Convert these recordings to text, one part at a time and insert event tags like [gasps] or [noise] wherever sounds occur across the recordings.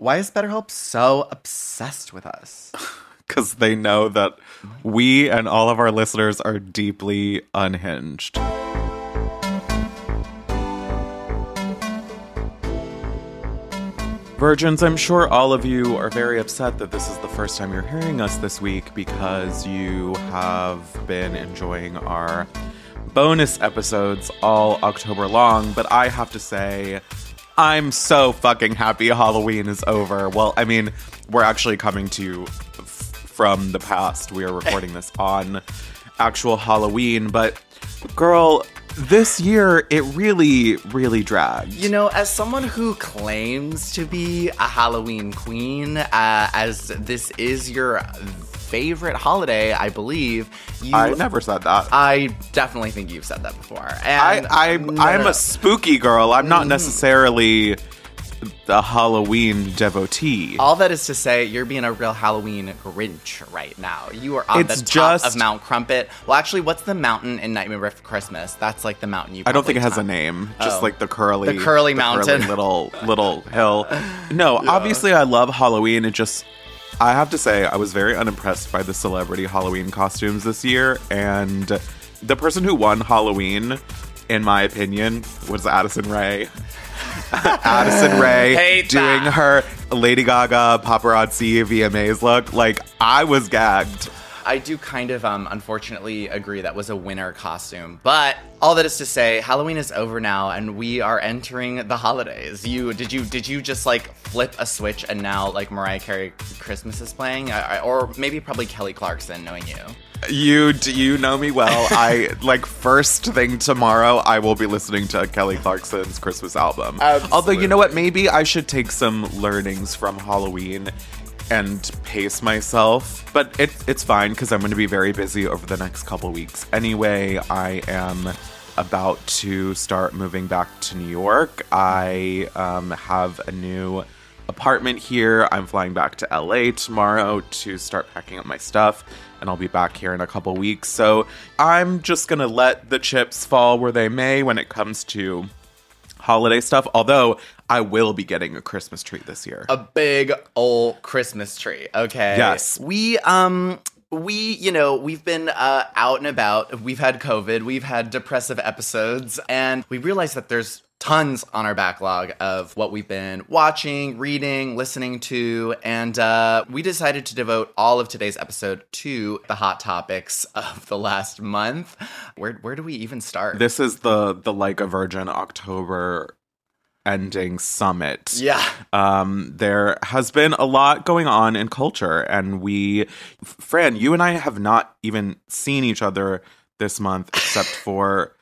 Why is BetterHelp so obsessed with us? [laughs] Because they know that we and all of our listeners are deeply unhinged. Virgins, I'm sure all of you are very upset that this is the first time you're hearing us this week because you have been enjoying our bonus episodes all October long. But I have to say, I'm so fucking happy Halloween is over. Well, I mean, we're actually coming to you f- from the past. We are recording this [laughs] on actual Halloween, but girl, this year it really, really dragged. You know, as someone who claims to be a Halloween queen, uh, as this is your favorite holiday, I believe. You, I never said that. I definitely think you've said that before. And I, no, I'm no, no. a spooky girl. I'm not mm. necessarily a Halloween devotee. All that is to say, you're being a real Halloween Grinch right now. You are on It's the top just- of Mount Crumpet. Well, actually, what's the mountain in Nightmare Before Christmas? That's like the mountain you. I don't think it has a climb. name. Just Oh. like the curly, The curly mountain. little little hill. No, [laughs] obviously I love Halloween. It just, I have to say, I was very unimpressed by the celebrity Halloween costumes this year, and the person who won Halloween, in my opinion, was Addison Rae. [laughs] Addison Rae doing her Lady Gaga paparazzi VMAs look. Like I was gagged. I do kind of, um, unfortunately, agree that was a winter costume. But all that is to say, Halloween is over now, and we are entering the holidays. You did you did you just like flip a switch, and now like Mariah Carey Christmas is playing, I, I- or maybe probably Kelly Clarkson, knowing you. You do you know me well. [laughs] I like first thing tomorrow I will be listening to Kelly Clarkson's Christmas album. Although you know what, maybe I should take some learnings from Halloween and pace myself. But it, it's fine because I'm going to be very busy over the next couple weeks. Anyway, I am about to start moving back to New York. I um, have a new apartment here. I'm flying back to LA tomorrow to start packing up my stuff, and I'll be back here in a couple weeks. So I'm just gonna let the chips fall where they may when it comes to holiday stuff. Although I will be getting a Christmas tree this year. a big old Christmas tree. Okay. Yes. We um we you know we've been uh, out and about. We've had COVID. We've had depressive episodes, and we realized that there's tons on our backlog of what we've been watching, reading, listening to, and uh, we decided to devote all of today's episode to the hot topics [laughs] of the last month. Where where do we even start? This is the the like a virgin October ending summit. Yeah. Um, there has been a lot going on in culture, and we, Fran, you and I have not even seen each other this month except [laughs] for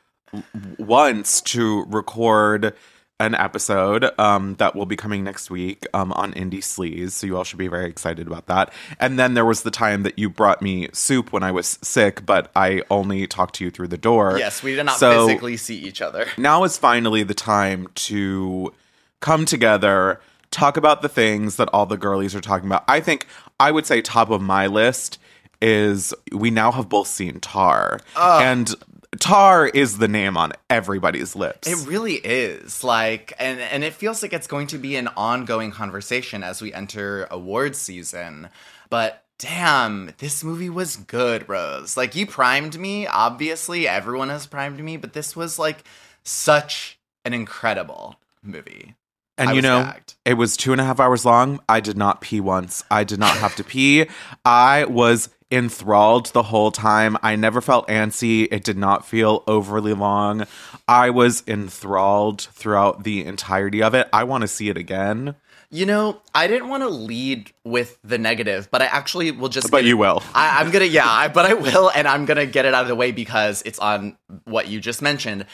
once to record an episode um, that will be coming next week um, on Indie Sleaze. So you all should be very excited about that. And then there was the time that you brought me soup when I was sick, but I only talked to you through the door. Yes, we did not so physically see each other. [laughs] Now is finally the time to come together, talk about the things that all the girlies are talking about. I think I would say top of my list is we now have both seen Tar. And Tar is the name on everybody's lips. It really is. Like and and it feels like it's going to be an ongoing conversation as we enter awards season. But damn, this movie was good, Rose. Like you primed me, obviously everyone has primed me, but this was like such an incredible movie. And I you know, gagged. it was two and a half hours long. I did not pee once. I did not have to pee. I was enthralled the whole time. I never felt antsy. It did not feel overly long. I was enthralled throughout the entirety of it. I want to see it again. You know, I didn't want to lead with the negative, but I actually will just. But it- you will. I, I'm gonna, yeah, I, but I will, and I'm gonna get it out of the way because it's on what you just mentioned.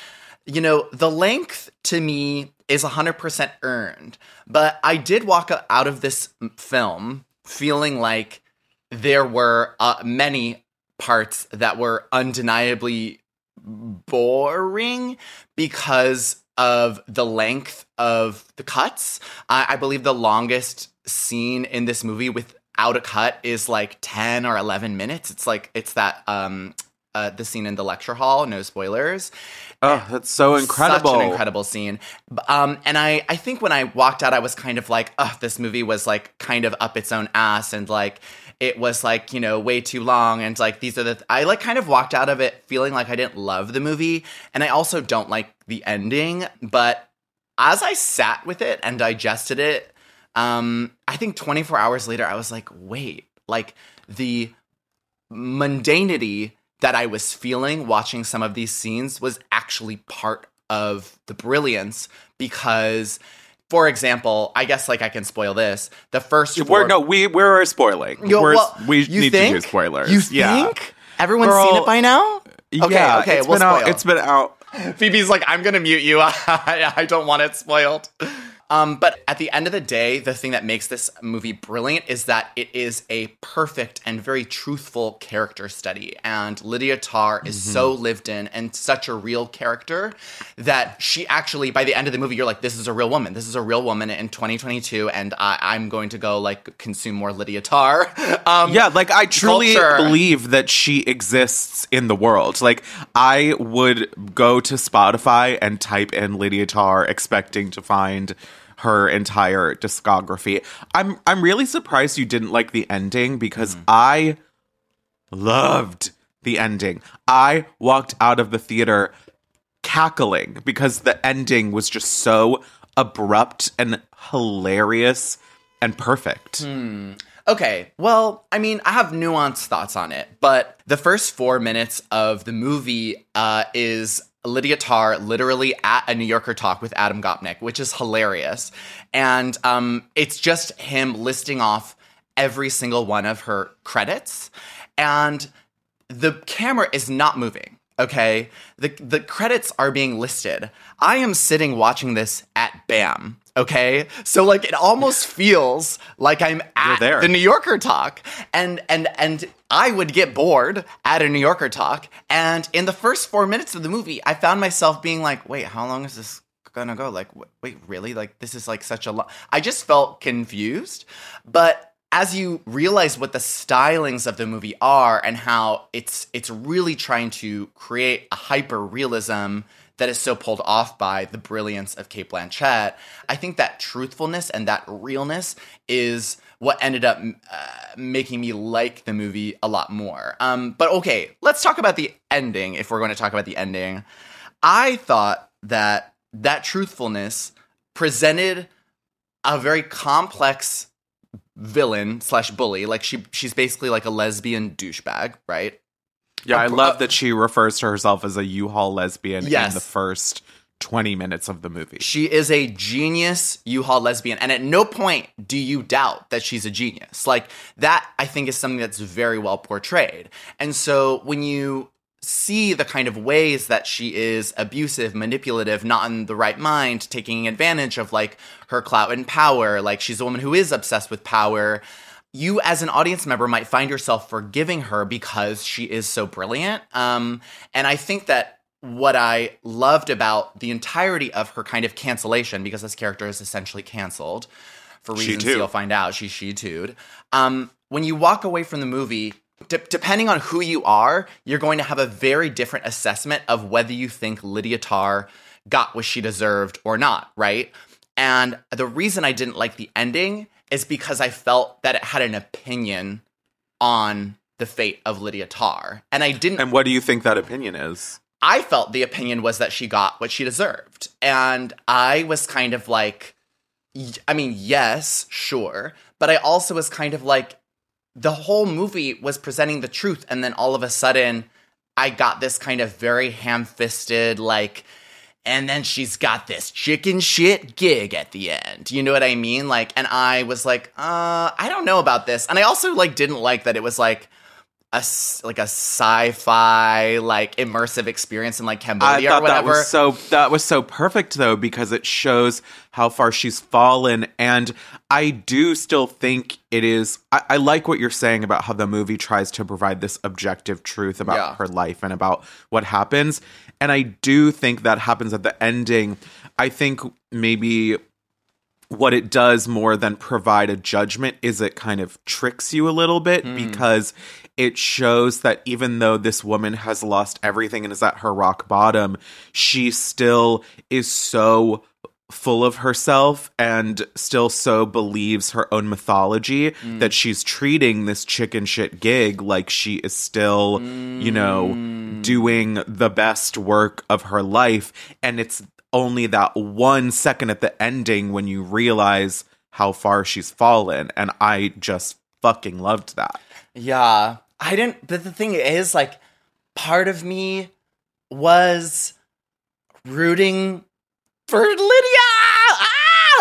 You know, the length to me is 100% earned, but I did walk out of this film feeling like there were uh, many parts that were undeniably boring because of the length of the cuts. I, I believe the longest scene in this movie without a cut is like 10 or 11 minutes. It's like, it's that, um, uh, the scene in the lecture hall, no spoilers. Oh, that's so incredible. Such an incredible scene. Um, and I, I think when I walked out, I was kind of like, oh, this movie was like kind of up its own ass and like it was like, you know, way too long. And like these are the, th- I like kind of walked out of it feeling like I didn't love the movie. And I also don't like the ending. But as I sat with it and digested it, um, I think 24 hours later, I was like, wait, like the mundanity that I was feeling watching some of these scenes was actually part of the brilliance because for example, I guess like I can spoil this. The 1st We're no, we we're spoiling. Yo, we're, well, we you need think? to do spoilers. You yeah. think? Everyone's Girl, seen it by now? Okay, yeah, okay, it's we'll been out. spoil. It's been out. [laughs] Phoebe's like, I'm gonna mute you. [laughs] I don't want it spoiled. Um, but at the end of the day, the thing that makes this movie brilliant is that it is a perfect and very truthful character study. And Lydia Tár is so lived in and such a real character that she actually, by the end of the movie, you're like, this is a real woman. This is a real woman in 2022, and I, I'm going to go like consume more Lydia Tár. [laughs] Um, Yeah, like I truly culture. believe that she exists in the world. Like I would go to Spotify and type in Lydia Tár expecting to find her entire discography. I'm I'm really surprised you didn't like the ending because I loved the ending. I walked out of the theater cackling because the ending was just so abrupt and hilarious and perfect. Okay, well, I mean, I have nuanced thoughts on it, but the first four minutes of the movie uh, is Lydia Tár literally at a New Yorker talk with Adam Gopnik, which is hilarious. And um, it's just him listing off every single one of her credits. And the camera is not moving. Okay, the the credits are being listed. I am sitting watching this at BAM. Okay, so like it almost [laughs] feels like I'm at there. the New Yorker talk, and and and I would get bored at a New Yorker talk. And in the first four minutes of the movie, I found myself being like, "Wait, how long is this gonna go? Like, wait, really? Like, this is like such a lot." I just felt confused, but as you realize what the stylings of the movie are and how it's it's really trying to create a hyper realism that is so pulled off by the brilliance of Cate Blanchett, I think that truthfulness and that realness is what ended up uh, making me like the movie a lot more. Um, but okay, let's talk about the ending if we're going to talk about the ending. I thought that that truthfulness presented a very complex villain slash bully. Like she she's basically like a lesbian douchebag, right? Yeah, I love uh, that she refers to herself as a U-Haul lesbian Yes. in the first 20 minutes of the movie. She is a genius U-Haul lesbian, and at no point do you doubt that she's a genius. Like that, I think is something that's very well portrayed. And so when you see the kind of ways that she is abusive, manipulative, not in the right mind, taking advantage of like her clout and power, like she's a woman who is obsessed with power. You, as an audience member, might find yourself forgiving her because she is so brilliant. Um, and I think that what I loved about the entirety of her kind of cancellation, because this character is essentially canceled for reasons you'll find out. She's she tooed. Um, when you walk away from the movie, de- depending on who you are, you're going to have a very different assessment of whether you think Lydia Tár got what she deserved or not, right? And the reason I didn't like the ending is because I felt that it had an opinion on the fate of Lydia Tár. And I didn't And what do you think that opinion is? I felt the opinion was that she got what she deserved. And I was kind of like, I mean, yes, sure. But I also was kind of like, the whole movie was presenting the truth. And then all of a sudden, I got this kind of very ham fisted, like, and then she's got this chicken shit gig at the end. You know what I mean? Like, and I was like, uh, I don't know about this. And I also like didn't like that it was like a like a sci-fi like immersive experience in like I Cambodia thought or that whatever. was so that was so perfect though because it shows how far she's fallen and I do still think it is I, I like what you're saying about how the movie tries to provide this objective truth about Yeah. her life and about what happens and I do think that happens at the ending. I think maybe what it does more than provide a judgment is it kind of tricks you a little bit hmm. because it shows that even though this woman has lost everything and is at her rock bottom, she still is so full of herself and still so believes her own mythology mm. that she's treating this chicken shit gig like she is still, you know, mm. doing the best work of her life. And it's only that one second at the ending when you realize how far she's fallen. And I just fucking loved that. Yeah. I didn't but the thing is like part of me was rooting for Lydia.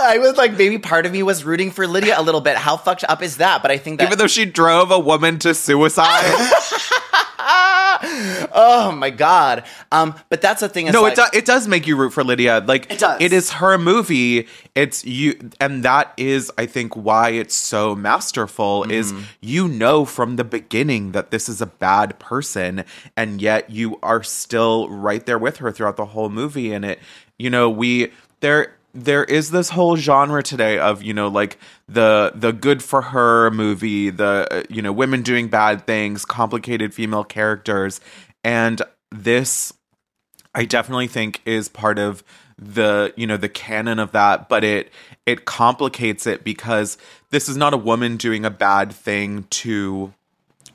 I was like maybe part of me was rooting for Lydia a little bit. How fucked up is that? But I think that Even though she drove a woman to suicide. [laughs] oh my god. Um but that's the thing no, like, it, do- it does make you root for Lydia. Like It does. It is her movie. It's you, and that is, I think, why it's so masterful. Is Mm-hmm. you know from the beginning that this is a bad person, and yet you are still right there with her throughout the whole movie. And it, you know, we there there is this whole genre today of you know like the the good for her movie the uh, you know women doing bad things complicated female characters. And this I definitely think is part of the you know the canon of that but it it complicates it because this is not a woman doing a bad thing to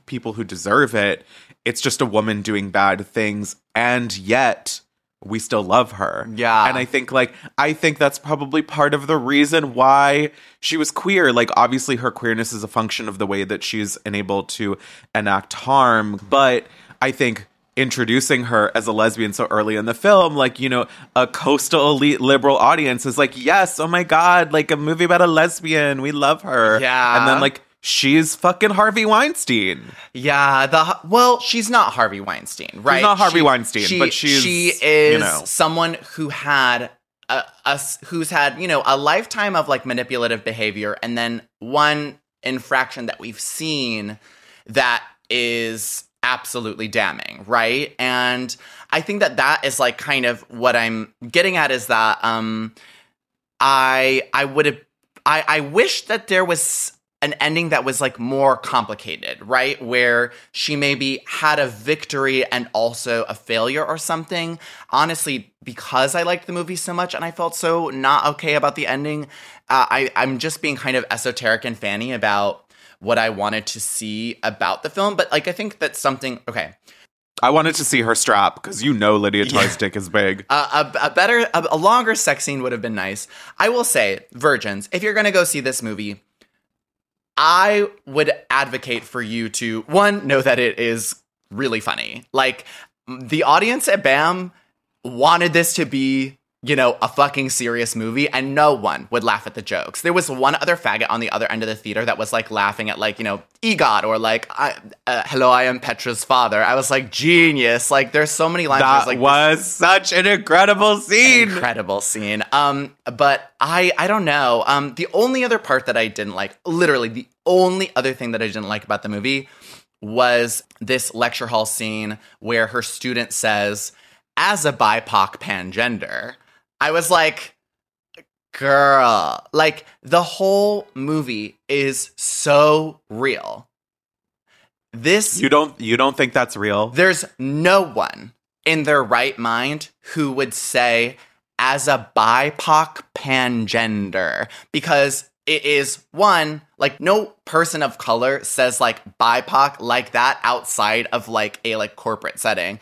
people who deserve it. It's just a woman doing bad things. And yet we still love her. Yeah. and i think like i think that's probably part of the reason why she was queer. Like obviously her queerness is a function of the way that she's enabled to enact harm. Mm-hmm. But i think introducing her as a lesbian so early in the film like you know a coastal elite liberal audience is like yes oh my god like a movie about a lesbian. We love her. Yeah. and then like she's fucking harvey weinstein Yeah, the well, she's not Harvey Weinstein, right? not Harvey Weinstein, but she's, she is you know. someone who had a who's had you know a lifetime of like manipulative behavior, and then one infraction that we've seen that is absolutely damning, right? And I think that that is like kind of what I'm getting at is that um I I would have I I wish that there was an ending that was like more complicated, right? Where she maybe had a victory and also a failure or something. Honestly, because I liked the movie so much and I felt so not okay about the ending, uh, I I'm just being kind of esoteric and fanny about what I wanted to see about the film. But like I think that's something okay. I wanted to see her strap because you know Lydia Tar's Yeah. dick is big. [laughs] Uh, a, a better, a, a longer sex scene would have been nice. I will say, virgins, if you're gonna go see this movie, I would advocate for you to one know that it is really funny. Like the audience at BAM wanted this to be, you know, a fucking serious movie, and no one would laugh at the jokes. There was one other faggot on the other end of the theater that was like laughing at like, you know, EGOT or like, I, uh, "Hello, I am Petra's father." I was like, genius. Like, there's so many lines. that it's like, was such an incredible scene. incredible scene. Um, but I I don't know. Um, the only other part that I didn't like, literally the only other thing that I didn't like about the movie was this lecture hall scene where her student says, "As a BIPOC pangender," I was like. Girl, like the whole movie is so real. This You don't you don't think that's real? there's no one in their right mind who would say as a BIPOC pangender because it is one like no person of color says like BIPOC like that outside of like a like corporate setting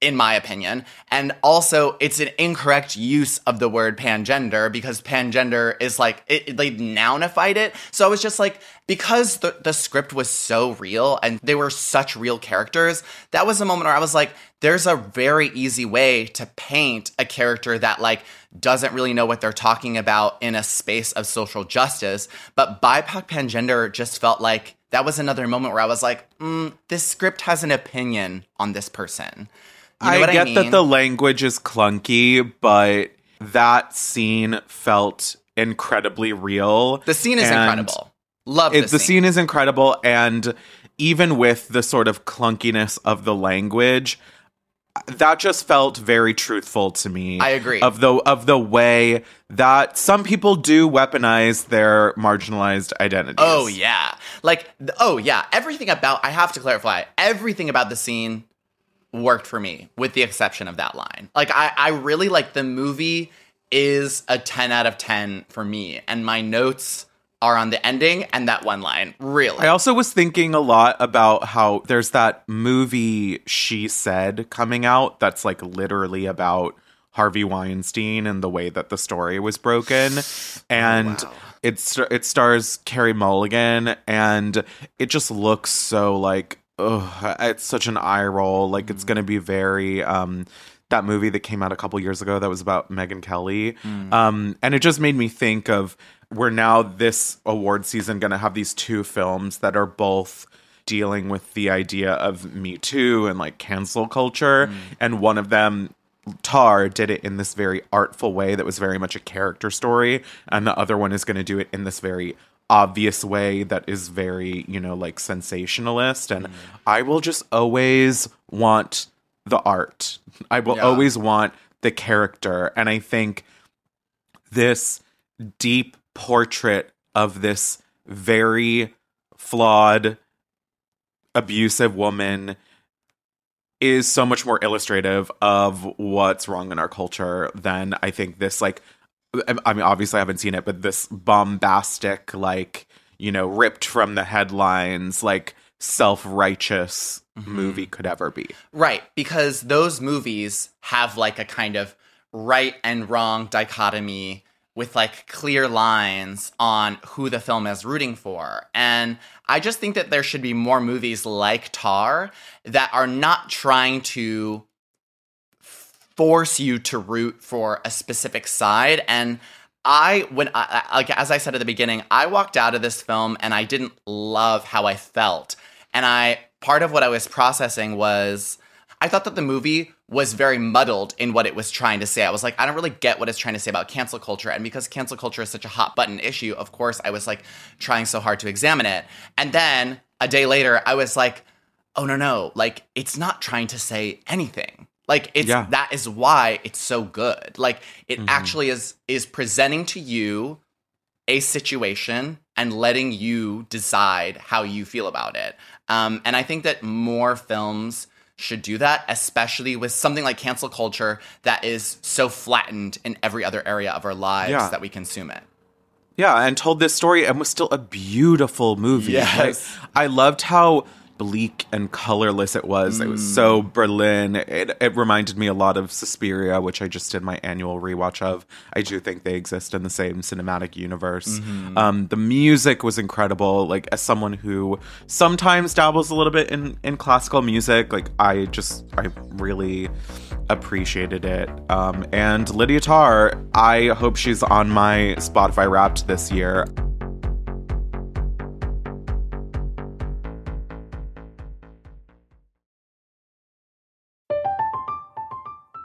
in my opinion. And also, it's an incorrect use of the word pangender because pangender is like, it, they nounified it. So I was just like, because the, the script was so real and they were such real characters, that was a moment where I was like, there's a very easy way to paint a character that like doesn't really know what they're talking about in a space of social justice. But BIPOC pangender just felt like that was another moment where I was like, mm, this script has an opinion on this person. You know I get mean? that the language is clunky, but that scene felt incredibly real. The scene is incredible. Love It, the scene is incredible, and even with the sort of clunkiness of the language, that just felt very truthful to me. I agree. Of the of the way that some people do weaponize their marginalized identities. Oh yeah, like oh yeah, everything about I have to clarify everything about the scene worked for me, with the exception of that line. Like I, I really like the movie is a ten out of ten for me, and my notes are on the ending and that one line. Really, I also was thinking a lot about how there's that movie She Said coming out that's like literally about Harvey Weinstein and the way that the story was broken. [sighs] And wow. it's it stars Carey Mulligan and it just looks so like ugh, it's such an eye roll. Like it's gonna be very um that movie that came out a couple years ago that was about Megyn Kelly. Um, and it just made me think of we're now this award season going to have these two films that are both dealing with the idea of Me Too and like cancel culture. And one of them, Tar, did it in this very artful way that was very much a character story. And the other one is going to do it in this very obvious way that is very, you know, like sensationalist. And I will just always want the art. I will Yeah. always want the character. And I think this deep portrait of this very flawed, abusive woman is so much more illustrative of what's wrong in our culture than I think this like I I mean obviously I haven't seen it but this bombastic like you know ripped from the headlines like self-righteous mm-hmm. movie could ever be. Right, because those movies have like a kind of right and wrong dichotomy with like clear lines on who the film is rooting for. And I just think that there should be more movies like Tar that are not trying to force you to root for a specific side and I when I like as I said at the beginning, I walked out of this film and I didn't love how I felt. And I part of what I was processing was I thought that the movie was very muddled in what it was trying to say. I was like, I don't really get what it's trying to say about cancel culture. And because cancel culture is such a hot button issue, of course, I was like trying so hard to examine it. And then a day later, I was like, oh no, no, like it's not trying to say anything. Like it's Yeah. that is why it's so good. Like it actually is is presenting to you a situation and letting you decide how you feel about it. Um, and I think that more films should do that, especially with something like cancel culture that is so flattened in every other area of our lives Yeah. that we consume it. Yeah, and told this story and was still a beautiful movie. Yes. Like, I loved how bleak and colorless it was. Mm. It was so Berlin. It, it reminded me a lot of Suspiria, which I just did my annual rewatch of. I do think they exist in the same cinematic universe. Mm-hmm. Um, the music was incredible. Like as someone who sometimes dabbles a little bit in in classical music, like I just I really appreciated it. Um, and Lydia Tár, I hope she's on my Spotify Wrapped this year.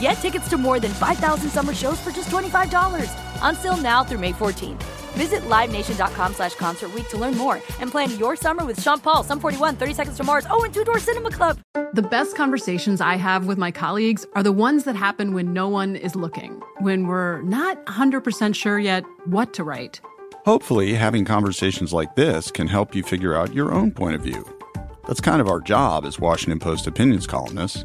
Get tickets to more than 5,000 summer shows for just $25. Until now through May 14th. Visit LiveNation.com slash Concert Week to learn more and plan your summer with Sean Paul, Sum 41, 30 Seconds to Mars, oh, and Two Door Cinema Club. The best conversations I have with my colleagues are the ones that happen when no one is looking, when we're not 100% sure yet what to write. Hopefully, having conversations like this can help you figure out your own point of view. That's kind of our job as Washington Post opinions columnists.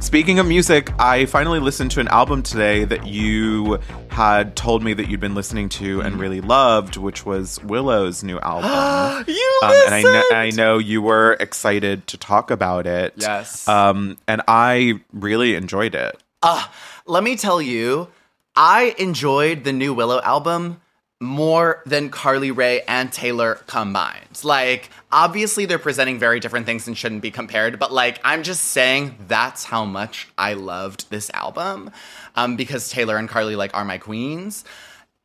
Speaking of music, I finally listened to an album today that you had told me that you'd been listening to and mm. really loved, which was Willow's new [gasps] album. you um, listened! And I, kn- I know you were excited to talk about it. Yes. Um, and I really enjoyed it. Uh, let me tell you, I enjoyed the new Willow album more than Carly Rae and Taylor combined. Like, obviously, they're presenting very different things and shouldn't be compared, but like, I'm just saying that's how much I loved this album um, because Taylor and Carly, like, are my queens.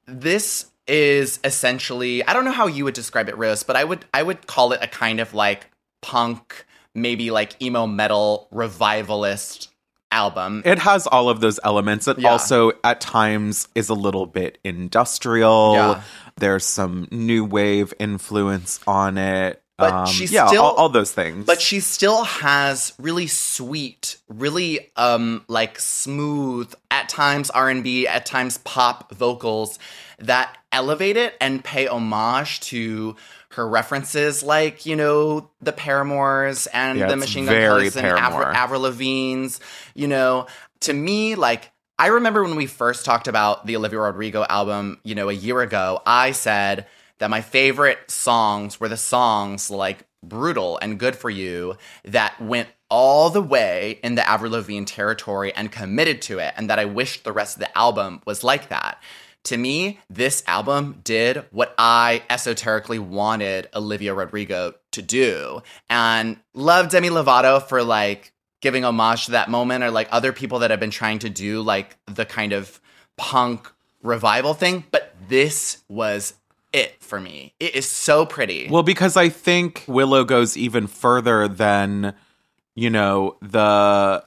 This is essentially, I don't know how you would describe it, Rose, but I would, I would call it a kind of like punk, maybe like emo metal revivalist album. It has all of those elements. It yeah. also at times is a little bit industrial. Yeah. There's some new wave influence on it. But um, she yeah, still all, all, those things. But she still has really sweet, really um like smooth, at times R and B, at times pop vocals that elevate it and pay homage to references, like you know the Paramores and yeah, the Machine Gun Kelly and Avril, Avril Lavigne's. You know, to me, like I remember when we first talked about the Olivia Rodrigo album, you know, a year ago. I said that my favorite songs were the songs like "Brutal" and "Good for You" that went all the way in the Avril Lavigne territory and committed to it, and that I wished the rest of the album was like that to me, this album did what I esoterically wanted Olivia Rodrigo to do. And love Demi Lovato for like giving homage to that moment or like other people that have been trying to do like the kind of punk revival thing. But this was it for me. It is so pretty. Well, because I think Willow goes even further than, you know, the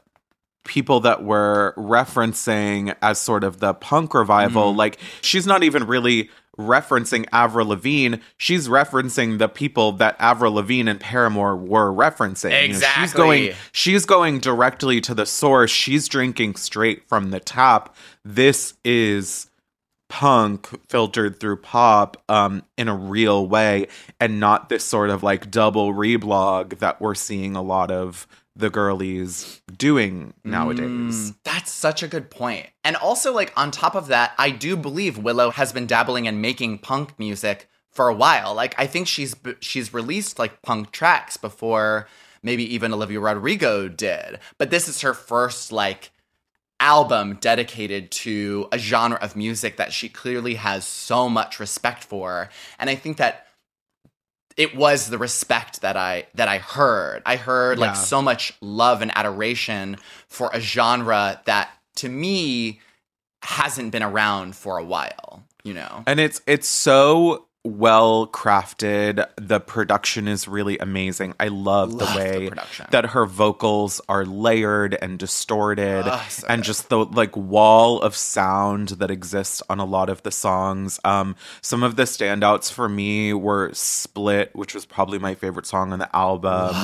people that were referencing as sort of the punk revival. Mm. Like she's not even really referencing Avril Lavigne. She's referencing the people that Avril Lavigne and Paramore were referencing. Exactly. You know, she's going she's going directly to the source. She's drinking straight from the tap. This is punk filtered through pop um, in a real way and not this sort of like double reblog that we're seeing a lot of the girlies doing nowadays. Mm, that's such a good point. And also, like, on top of that, I do believe Willow has been dabbling in making punk music for a while. Like, I think she's she's released like punk tracks before maybe even Olivia Rodrigo did. But this is her first like album dedicated to a genre of music that she clearly has so much respect for. And I think that it was the respect that I that I heard. I heard yeah. like so much love and adoration for a genre that to me hasn't been around for a while, you know. And it's it's so well crafted. The production is really amazing. I love, love the way the that her vocals are layered and distorted oh, so and good. just the like wall of sound that exists on a lot of the songs. Um some of the standouts for me were Split, which was probably my favorite song on the album.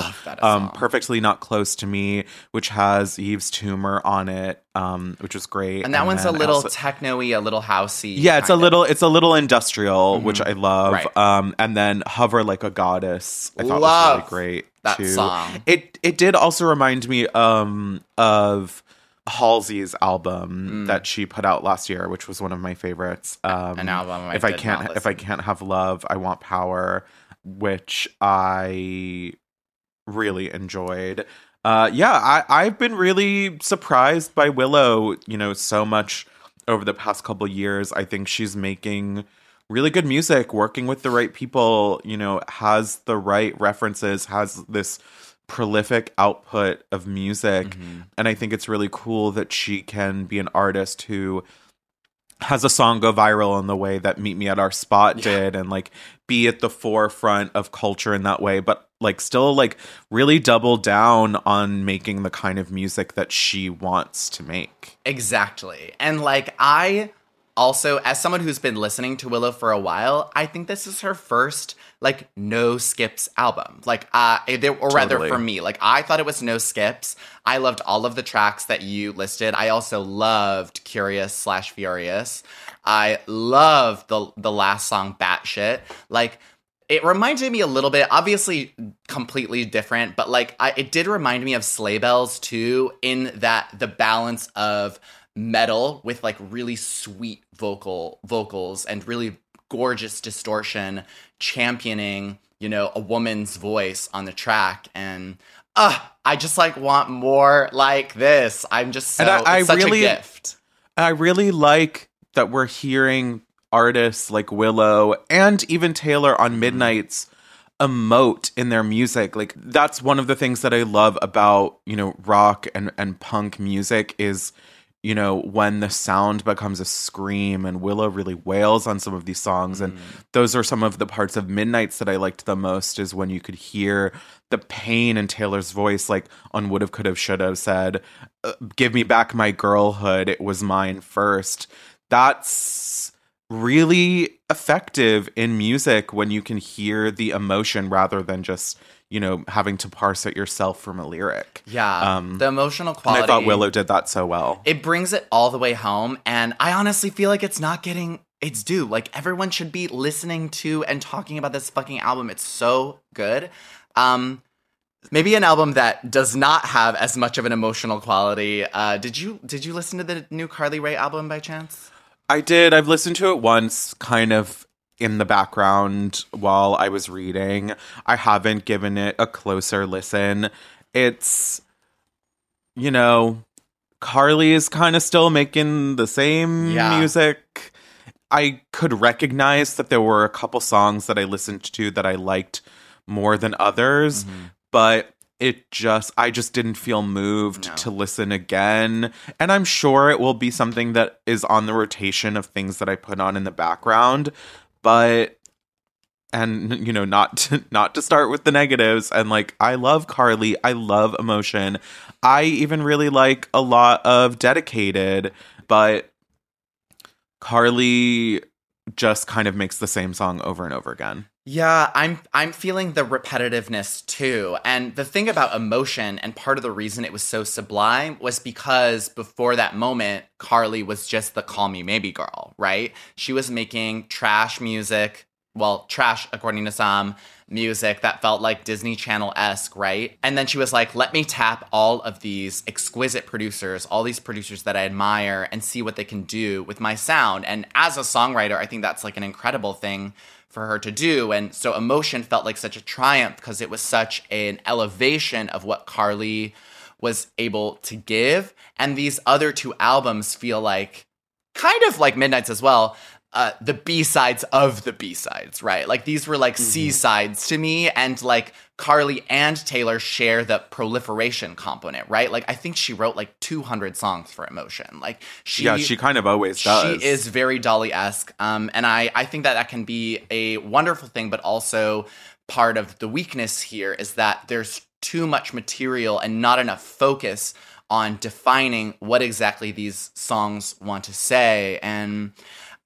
Um Perfectly Not Close to Me, which has Yves Tumor on it um, which was great. And that and one's a little also, techno-y, a little housey. Yeah, it's a of. little it's a little industrial, mm-hmm. which I love. Right. Um, and then Hover Like a Goddess, I thought love was really great. That too. song. It it did also remind me um of Halsey's album mm. that she put out last year, which was one of my favorites. Um, An album I if I can't if I can't have love, I want power, which I really enjoyed uh, yeah, I, I've been really surprised by Willow, you know, so much over the past couple years. I think she's making really good music, working with the right people, you know, has the right references, has this prolific output of music. Mm-hmm. And I think it's really cool that she can be an artist who has a song go viral in the way that Meet Me at Our Spot yeah. did and like be at the forefront of culture in that way, but like still like really double down on making the kind of music that she wants to make. Exactly. And like I also as someone who's been listening to Willow for a while, I think this is her first like no skips album. Like uh there, or rather for me, like I thought it was no skips. I loved all of the tracks that you listed. I also loved Curious slash Furious. I love the the last song Batshit. Like it reminded me a little bit, obviously completely different, but like I, it did remind me of Sleigh Bells too, in that the balance of metal with like really sweet vocal vocals and really gorgeous distortion championing, you know, a woman's voice on the track and uh I just like want more like this. I'm just so and I, I such really, a gift. I really like that we're hearing artists like Willow and even Taylor on mm-hmm. Midnights emote in their music. Like that's one of the things that I love about, you know, rock and and punk music is you know, when the sound becomes a scream and Willow really wails on some of these songs. Mm. And those are some of the parts of Midnights that I liked the most is when you could hear the pain in Taylor's voice, like on Would Have, Could Have, Should Have said, uh, Give me back my girlhood. It was mine first. That's really effective in music when you can hear the emotion rather than just you know having to parse it yourself from a lyric. Yeah um, the emotional quality i thought willow did that so well. It brings it all the way home and i honestly feel like it's not getting its due. Like everyone should be listening to and talking about this fucking album. It's so good. Um maybe an album that does not have as much of an emotional quality. Uh did you did you listen to the new carly rae album by chance? I did. I've listened to it once, kind of in the background while I was reading. I haven't given it a closer listen. It's, you know, Carly is kind of still making the same yeah. music. I could recognize that there were a couple songs that I listened to that I liked more than others, mm-hmm. but it just I just didn't feel moved no. to listen again. And I'm sure it will be something that is on the rotation of things that I put on in the background, but and you know not to, [laughs] not to start with the negatives and like I love Carly, I love emotion. I even really like a lot of dedicated, but Carly just kind of makes the same song over and over again. Yeah, I'm I'm feeling the repetitiveness too. And the thing about emotion and part of the reason it was so sublime was because before that moment, Carly was just the call me maybe girl, right? She was making trash music, well, trash according to some music that felt like Disney Channel esque, right? And then she was like, let me tap all of these exquisite producers, all these producers that I admire, and see what they can do with my sound. And as a songwriter, I think that's like an incredible thing for her to do. And so Emotion felt like such a triumph because it was such an elevation of what Carly was able to give. And these other two albums feel like kind of like Midnights as well, uh, the B sides of the B sides, right? Like these were like mm-hmm. C sides to me, and like Carly and Taylor share the proliferation component, right? Like I think she wrote like 200 songs for Emotion. Like she, yeah, she kind of always does. She is very Dolly esque, um, and I I think that that can be a wonderful thing, but also part of the weakness here is that there's too much material and not enough focus on defining what exactly these songs want to say and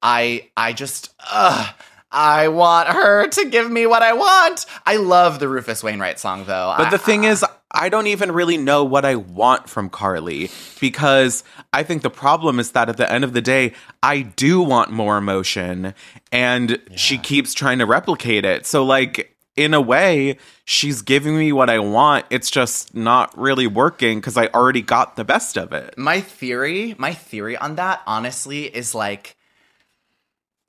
I I just uh I want her to give me what I want. I love the Rufus Wainwright song though. But I, the thing I, is I don't even really know what I want from Carly because I think the problem is that at the end of the day, I do want more emotion and yeah. she keeps trying to replicate it. So like in a way, she's giving me what I want. It's just not really working because I already got the best of it. My theory, my theory on that honestly is like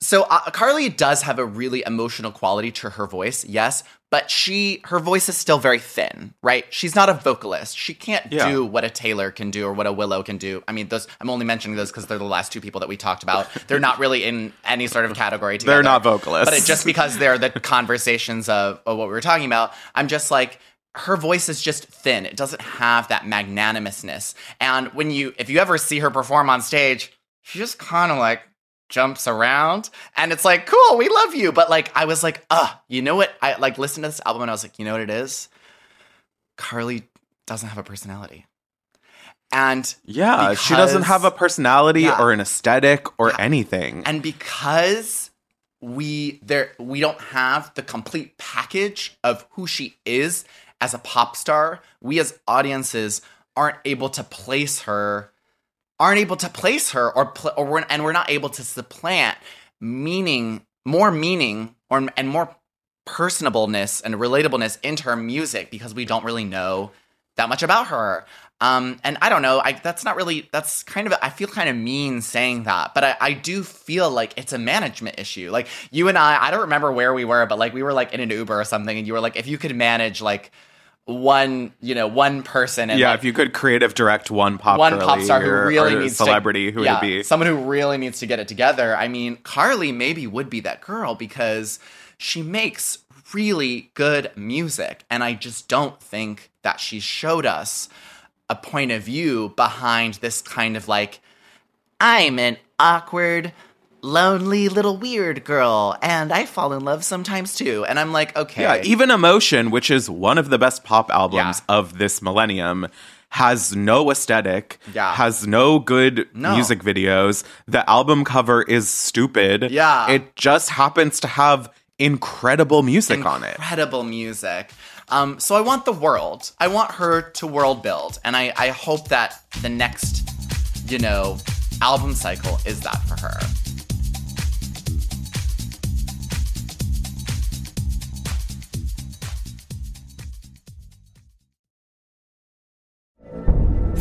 so uh, Carly does have a really emotional quality to her voice, yes, but she her voice is still very thin, right? She's not a vocalist. She can't yeah. do what a Taylor can do or what a Willow can do. I mean, those I'm only mentioning those because they're the last two people that we talked about. They're not really in any sort of category together. They're not vocalists, but it, just because they're the conversations of, of what we were talking about, I'm just like her voice is just thin. It doesn't have that magnanimousness. And when you if you ever see her perform on stage, she's just kind of like jumps around and it's like cool we love you. But like i was like uh you know what? I like listened to this album and i was like you know what it is? Carly doesn't have a personality. And yeah because, she doesn't have a personality yeah. or an aesthetic or yeah. anything. And because we there we don't have the complete package of who she is as a pop star we as audiences aren't able to place her aren't able to place her or, pl- or we're, and we're not able to supplant meaning more meaning or and more personableness and relatableness into her music because we don't really know that much about her um, and I don't know, I that's not really that's kind of I feel kind of mean saying that, but I, I do feel like it's a management issue. Like you and I, I don't remember where we were, but like we were like in an Uber or something, and you were like, if you could manage like one you know one person and yeah like, if you could creative direct one pop one pop star who really needs celebrity to, who yeah, would be someone who really needs to get it together. I mean carly maybe would be that girl because she makes really good music and i just don't think that she showed us a point of view behind this kind of like i'm an awkward lonely little weird girl and I fall in love sometimes too. And I'm like, okay. Yeah, even Emotion, which is one of the best pop albums yeah. of this millennium, has no aesthetic, yeah. has no good no. music videos. The album cover is stupid. Yeah. It just happens to have incredible music incredible on it. Incredible music. Um, so I want the world. I want her to world build. And I, I hope that the next, you know, album cycle is that for her.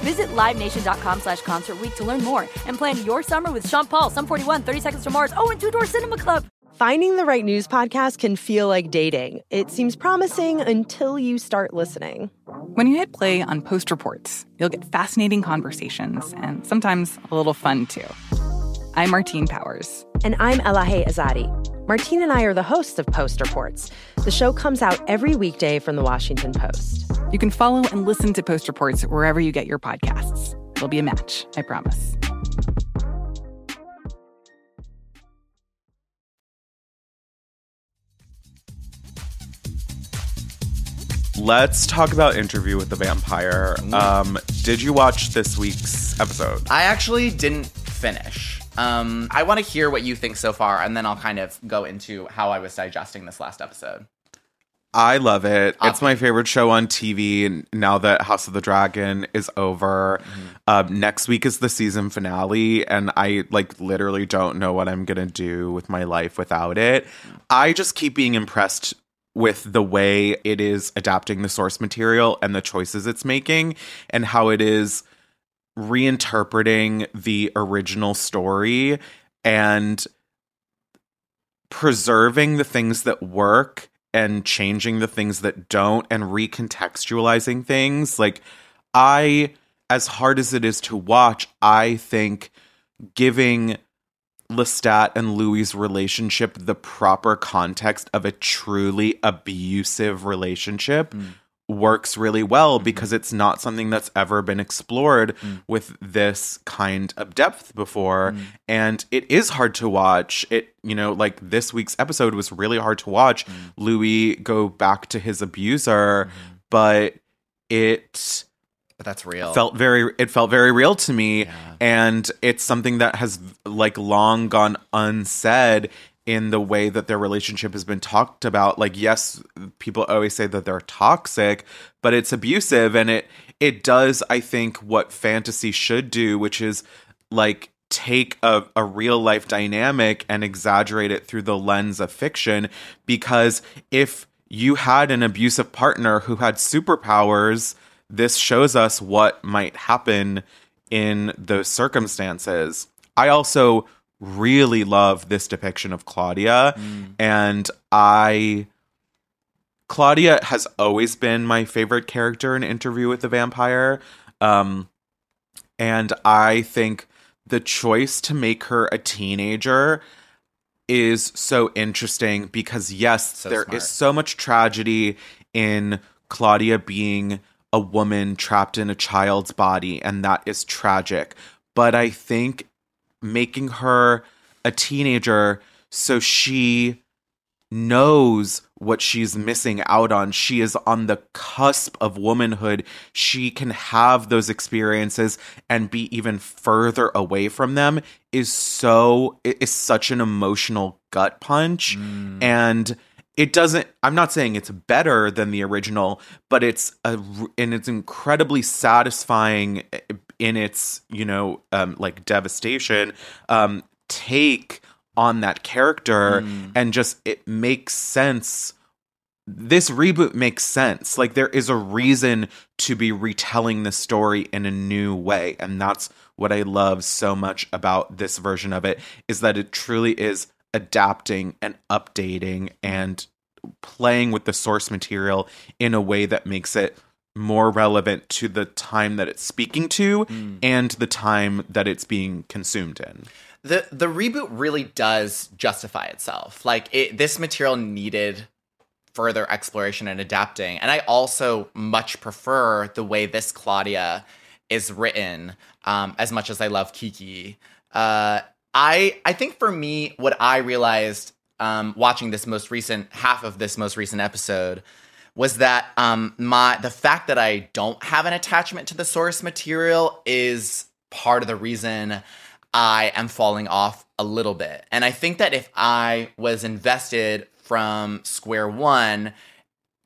Visit LiveNation.com slash Concert Week to learn more and plan your summer with Sean Paul, Sum 41, 30 Seconds to Mars, oh, and Two Door Cinema Club. Finding the right news podcast can feel like dating. It seems promising until you start listening. When you hit play on Post Reports, you'll get fascinating conversations and sometimes a little fun too. I'm Martine Powers. And I'm Elahe Izadi. Martine and I are the hosts of Post Reports. The show comes out every weekday from the Washington Post. You can follow and listen to Post Reports wherever you get your podcasts. It'll be a match, I promise. Let's talk about Interview with the Vampire. Um, did you watch this week's episode? I actually didn't finish. Um, I want to hear what you think so far, and then I'll kind of go into how I was digesting this last episode. I love it. It's my favorite show on TV now that House of the Dragon is over. Um, next week is the season finale, and I like literally don't know what I'm gonna do with my life without it. I just keep being impressed with the way it is adapting the source material and the choices it's making, and how it is reinterpreting the original story and preserving the things that work and changing the things that don't and recontextualizing things. Like i as hard as it is to watch i think giving lestat and louis's relationship the proper context of a truly abusive relationship mm. Works really well mm-hmm. because it's not something that's ever been explored mm. with this kind of depth before. Mm. And it is hard to watch. It you know like this week's episode was really hard to watch. Mm. Louis go back to his abuser mm-hmm. but it But that's real. felt very it felt very real to me. And it's something that has like long gone unsaid in the way that their relationship has been talked about like yes people always say that they're toxic but it's abusive and it it does i think what fantasy should do which is like take a, a real life dynamic and exaggerate it through the lens of fiction because if you had an abusive partner who had superpowers this shows us what might happen in those circumstances. I also really love this depiction of Claudia, and I. Claudia has always been my favorite character in Interview with the Vampire. Um, and I think the choice to make her a teenager is so interesting because, yes, there is smart. so much tragedy in Claudia being a woman trapped in a child's body, and that is tragic. But I think making her a teenager so she knows what she's missing out on. She is on the cusp of womanhood. She can have those experiences and be even further away from them is so it is such an emotional gut punch mm. and it doesn't i'm not saying it's better than the original but it's a and it's incredibly satisfying eh, in its you know um like devastation um take on that character and just it makes sense. This reboot makes sense. Like there is a reason to be retelling the story in a new way and that's what i love so much about this version of it is that it truly is adapting and updating and playing with the source material in a way that makes it more relevant to the time that it's speaking to and the time that it's being consumed in the the reboot really does justify itself. Like it, this material needed further exploration and adapting. And I also much prefer the way this Claudia is written, um, as much as I love Kiki. Uh, I I think for me, what I realized um, watching this most recent half of this most recent episode was that um, my the fact that I don't have an attachment to the source material is part of the reason I am falling off a little bit. And I think that if I was invested from square one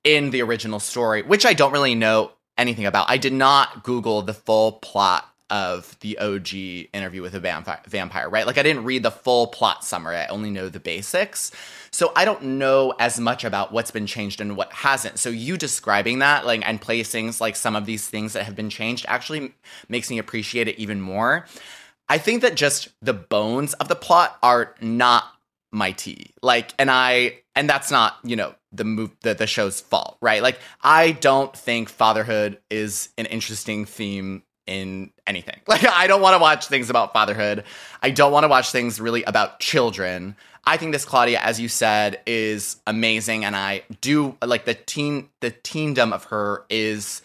in the original story, which I don't really know anything about, I did not Google the full plot of the OG interview with a vampire, vampire, right? Like I didn't read the full plot summary. I only know the basics. So I don't know as much about what's been changed and what hasn't. So you describing that like and placing like some of these things that have been changed actually makes me appreciate it even more. I think that just the bones of the plot are not my tea. Like and I and that's not, you know, the move the, the show's fault, right? Like I don't think fatherhood is an interesting theme in anything. [laughs] Like I don't want to watch things about fatherhood. I don't want to watch things really about children. I think this Claudia, as you said, is amazing, and I do like the teen the teendom of her is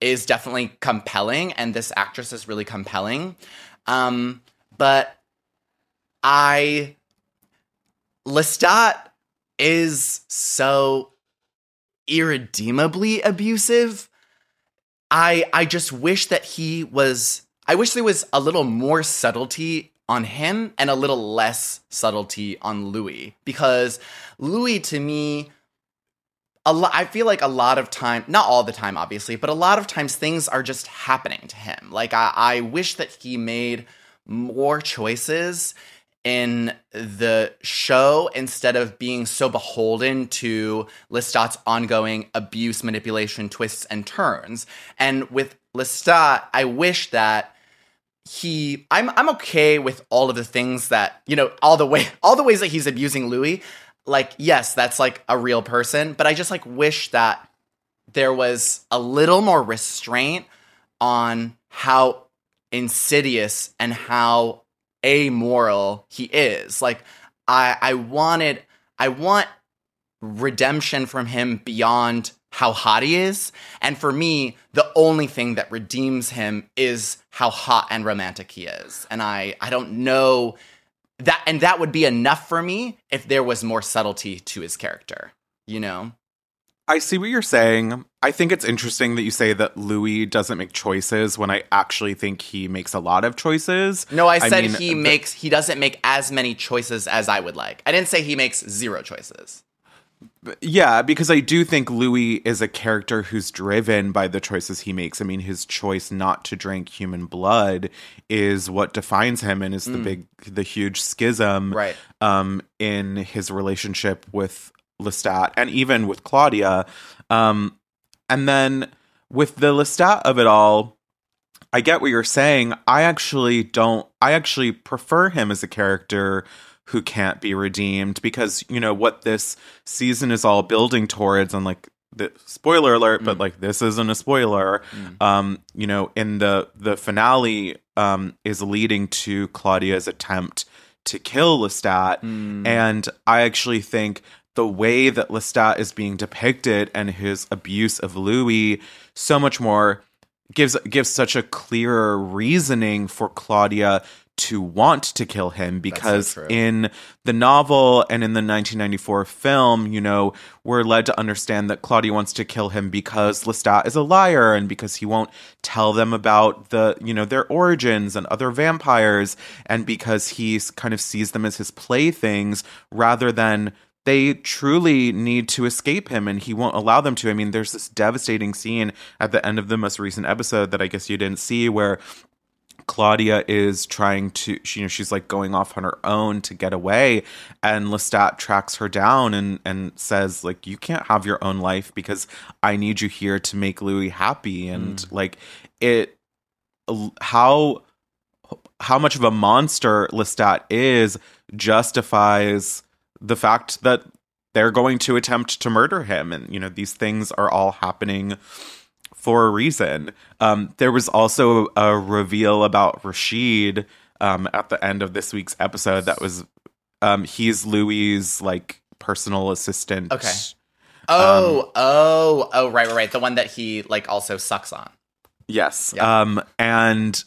is definitely compelling, and this actress is really compelling. Um, but I Lestat is so irredeemably abusive I I just wish that he was I wish there was a little more subtlety on him and a little less subtlety on Louis because Louis to me a I feel like a lot of time not all the time obviously but a lot of times things are just happening to him like I, I wish that he made more choices in the show instead of being so beholden to Lestat's ongoing abuse, manipulation, twists, and turns. And with Lestat, I wish that he I'm I'm okay with all of the things that, you know, all the way [laughs] all the ways that he's abusing Louis. Like, yes, that's like a real person, but I just like wish that there was a little more restraint on how insidious and how amoral he is. Like I I wanted I want redemption from him beyond how hot he is. And for me, the only thing that redeems him is how hot and romantic he is. And I I don't know that and that would be enough for me if there was more subtlety to his character, you know? I see what you're saying. I think it's interesting that you say that Louis doesn't make choices when I actually think he makes a lot of choices. No, I said I mean, he the, makes he doesn't make as many choices as I would like. I didn't say he makes zero choices. Yeah, because I do think Louis is a character who's driven by the choices he makes. I mean, his choice not to drink human blood is what defines him and is mm. the big the huge schism right. um in his relationship with Lestat and even with Claudia. Um, and then with the Lestat of it all, I get what you're saying. I actually don't, I actually prefer him as a character who can't be redeemed because, you know, what this season is all building towards, and like, the spoiler alert, mm. but like this isn't a spoiler. Mm. Um, you know, in the the finale, um, is leading to Claudia's attempt to kill Lestat, mm. and I actually think the way that Lestat is being depicted and his abuse of Louis so much more gives gives such a clearer reasoning for Claudia to want to kill him because so in the novel and in the 1994 film, you know, we're led to understand that Claudia wants to kill him because Lestat is a liar and because he won't tell them about the, you know, their origins and other vampires and because he kind of sees them as his playthings rather than they truly need to escape him and he won't allow them to. I mean, there's this devastating scene at the end of the most recent episode that I guess you didn't see where Claudia is trying to, you know, she's like going off on her own to get away, and Lestat tracks her down and and says like, "You can't have your own life because I need you here to make Louis happy." And mm. like it, how how much of a monster Lestat is justifies the fact that they're going to attempt to murder him and you know these things are all happening for a reason um, there was also a reveal about rashid um, at the end of this week's episode that was um, he's louis's like personal assistant okay Oh, oh, oh, right, right, right. The one that he like also sucks on. Yes. Um, and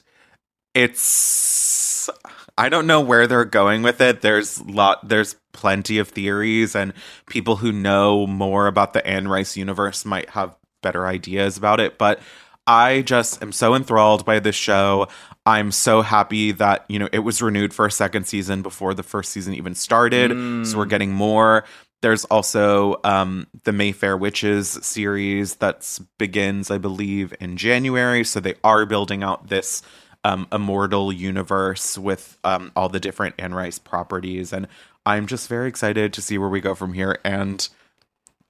it's I don't know where they're going with it. There's lot there's plenty of theories and people who know more about the Anne Rice universe might have better ideas about it, but I just am so enthralled by this show. I'm so happy that, you know, it was renewed for a second season before the first season even started. So we're Mm. getting more. There's also um, the Mayfair Witches series that begins, I believe, in January. So they are building out this um, immortal universe with um, all the different Anne Rice properties. And I'm just very excited to see where we go from here. And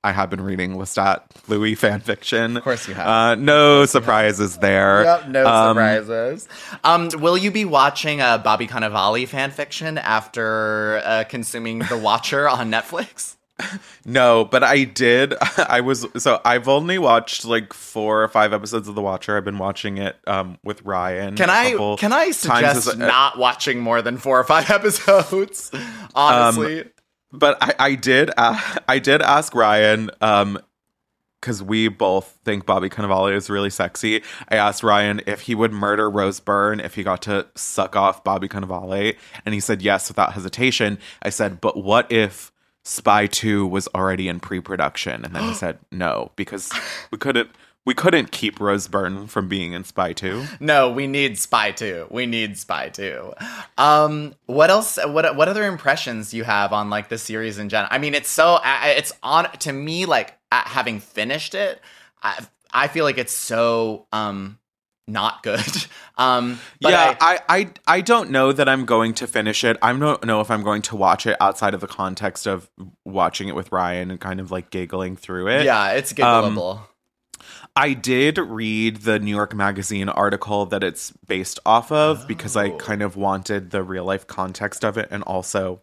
I have been reading Lestat Louis fan fiction. Of course you have. Uh, no surprises there. Yep, no Um, surprises. Um, will you be watching uh, Bobby Cannavale fan fiction after uh, consuming The Watcher [laughs] on Netflix? No, but I did. [laughs] I was so I've only watched like four or five episodes of The Watcher. I've been watching it um, with Ryan. Can a I can I suggest as a- not watching more than four or five [laughs] episodes? Honestly, Um, but I, I did. Uh, [laughs] I did ask Ryan. Um, because we both think Bobby Cannavale is really sexy. I asked Ryan if he would murder Rose Byrne if he got to suck off Bobby Cannavale, and he said yes without hesitation. I said, but what if Spy Two was already in pre-production? And then he [gasps] said no because we couldn't. We couldn't keep Rose Byrne from being in Spy Two. no, we need Spy Two. We need Spy Two. Um, what else? What what other impressions you have on like the series in general? I mean, it's so it's on to me like having finished it. I I feel like it's so um not good. [laughs] Um, yeah, I, I, I I don't know that I'm going to finish it. I don't know if I'm going to watch it outside of the context of watching it with Ryan and kind of like giggling through it. yeah, it's Um. I did read the New York Magazine article that it's based off of because I Oh. kind of wanted the real life context of it and also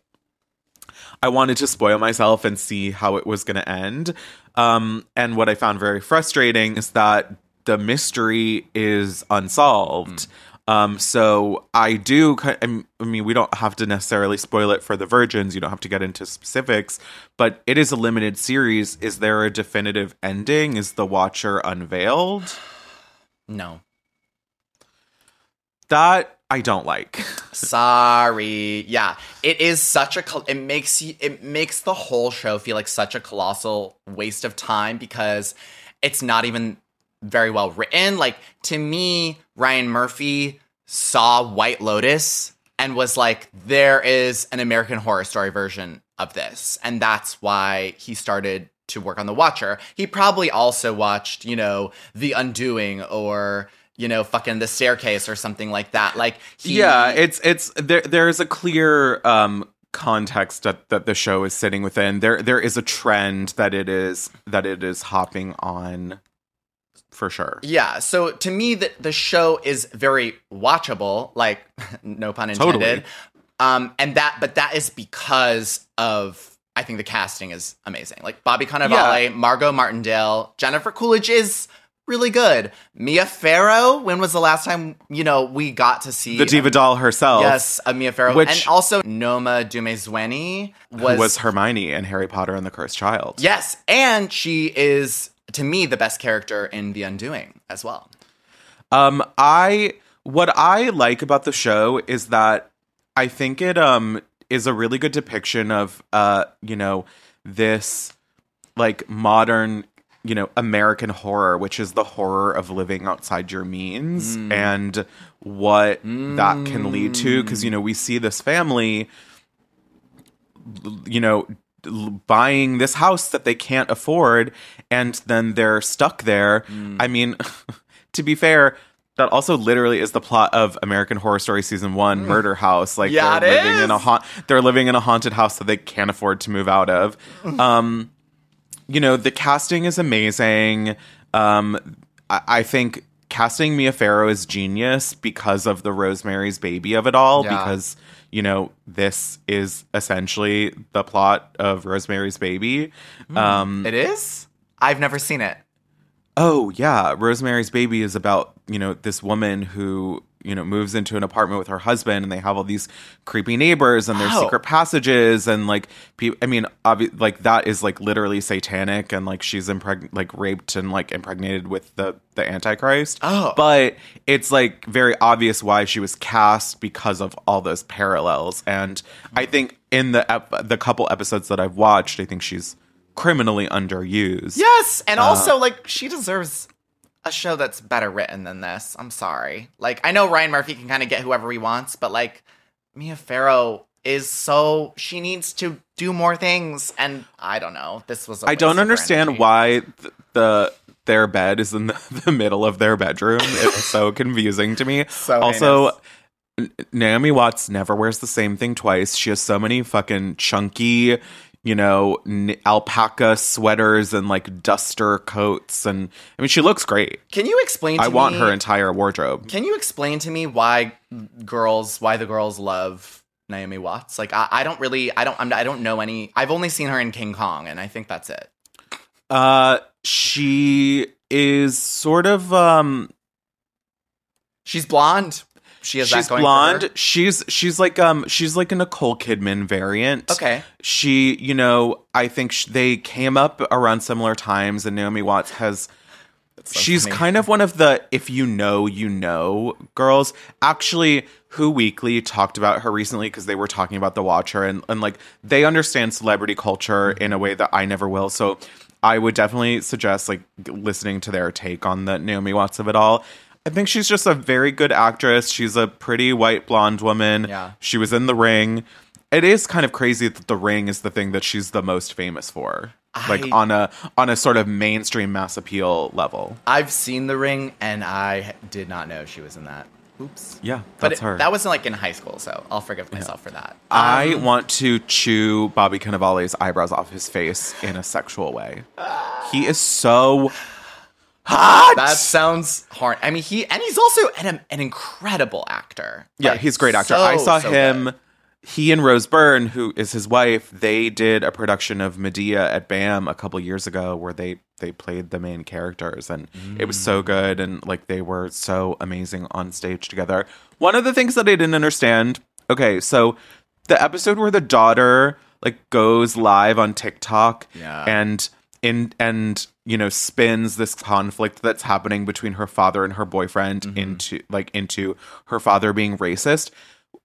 I wanted to spoil myself and see how it was going to end. Um, and what I found very frustrating is that the mystery is unsolved. Um, so I do. I'm- mean, we don't have to necessarily spoil it for the virgins. You don't have to get into specifics, but it is a limited series. Is there a definitive ending? Is the Watcher unveiled? no, That I don't like. [laughs] Sorry. Yeah. It is such a it makes you it makes the whole show feel like such a colossal waste of time because it's not even very well written. Like to me, Ryan Murphy saw White Lotus and was like there is an American horror story version of this and that's why he started to work on The Watcher. He probably also watched, you know, The Undoing or you know, fucking the staircase or something like that. Like, he, yeah, it's it's there. There's a clear um context that, that the show is sitting within. There there is a trend that it is that it is hopping on for sure. Yeah, so to me, the, the show is very watchable, like, [laughs] no pun intended. Totally. Um, and that, but that is because of, I think the casting is amazing. Like, Bobby Cannavale, Yeah. Margot Martindale, Jennifer Coolidge is really good. Mia Farrow, when was the last time, you know, we got to see The diva doll herself. Yes, uh, Mia Farrow. Which- and also Noma Dumezweni was, was Hermione in Harry Potter and the Cursed Child. Yes, and she is, to me, the best character in The Undoing as well. Um, I what I like about the show is that I think it um is a really good depiction of uh you know this like modern you know American horror, which is the horror of living outside your means Mm. and what that can lead to. Because you know we see this family, you know. Buying this house that they can't afford, and then they're stuck there. Mm. I mean, [laughs] to be fair, that also literally is the plot of American Horror Story season one, Murder House. Like Mm. Yeah, they're living in a is. ha- they're living in a haunted house that they can't afford to move out of. Um, you know, the casting is amazing. Um, I, I think casting Mia Farrow is genius because of the Rosemary's Baby of it all. Yeah. Because you know, this is essentially the plot of Rosemary's Baby. Um, It is? I've never seen it. Oh yeah, Rosemary's Baby is about you know this woman who you know moves into an apartment with her husband, and they have all these creepy neighbors and their Oh. secret passages, and like pe- I mean, obvi- like that is like literally satanic, and like she's impreg- like raped and like impregnated with the the Antichrist. Oh. but it's like very obvious why she was cast because of all those parallels, and I think in the ep- the couple episodes that I've watched, I think she's criminally underused. Yes, and Uh, also like she deserves a show that's better written than this. I'm sorry. Like I know Ryan Murphy can kind of get whoever he wants, but like Mia Farrow is so she needs to do more things, and I don't know. This was. I I don't understand why th- the their bed is in the, [laughs] the middle of their bedroom. It's so confusing to me. [laughs] So also, N- Naomi Watts never wears the same thing twice. She has so many fucking chunky, you know, n- alpaca sweaters and like duster coats, and I mean, she looks great. Can you explain? To I want me- her entire wardrobe. Can you explain to me why girls, why the girls love Naomi Watts? Like I, I don't really, I don't, I'm, I don't know any. I've only seen her in King Kong, and I think that's it. Uh, she is sort of um She's blonde. She has she's that going blonde. For her. She's she's like um she's like a Nicole Kidman variant. Okay. She, you know, I think sh- they came up around similar times, and Naomi Watts has. she's funny. kind of one of the if you know you know girls. Actually, Who Weekly talked about her recently because they were talking about The Watcher, and and like they understand celebrity culture in a way that I never will. So I would definitely suggest like listening to their take on the Naomi Watts of it all. I think she's just a very good actress. She's a pretty white blonde woman. Yeah. She was in The Ring. It is kind of crazy that The Ring is the thing that she's the most famous for. like on a on a sort of mainstream mass appeal level. I've seen The Ring, and I did not know she was in that. Oops. Yeah, But that's it- her. that wasn't like in high school, so I'll forgive myself for that. I Um, want to chew Bobby Cannavale's eyebrows off his face in a sexual way. He is so hot. That sounds hard. I mean, he and he's also an, an incredible actor. Yeah, Like, he's a great actor. so, I saw so him. good. He and Rose Byrne, who is his wife, they did a production of Medea at BAM a couple years ago, where they they played the main characters, and it was Mm. so good, and like they were so amazing on stage together. One of the things that I didn't understand. Okay, so the episode where the daughter like goes live on TikTok, Yeah. and in and you know spins this conflict that's happening between her father and her boyfriend Mm-hmm. into like into her father being racist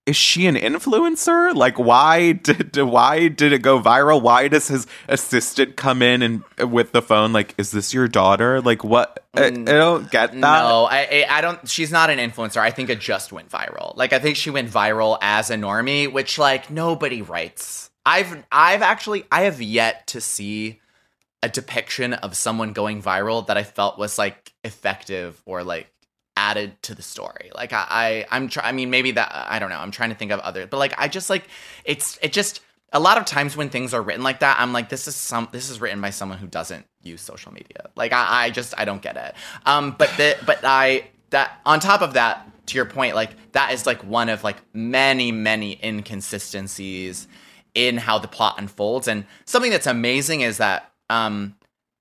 is she an influencer like why [laughs] did why did it go viral why does his assistant come in and with the phone like is this your daughter like what I, I don't get that No, I, I I don't. She's not an influencer. I think it just went viral. Like I think she went viral as a normie, which like nobody writes. I've I've actually I have yet to see a depiction of someone going viral that I felt was like effective or like added to the story. Like I, I I'm try I mean maybe that I don't know. I'm trying to think of other but like I just like it's it just a lot of times when things are written like that, I'm like, this is some this is written by someone who doesn't use social media. Like I, I just I don't get it. Um but the but I that on top of that, to your point, like that is like one of like many, many inconsistencies in how the plot unfolds. And something that's amazing is that um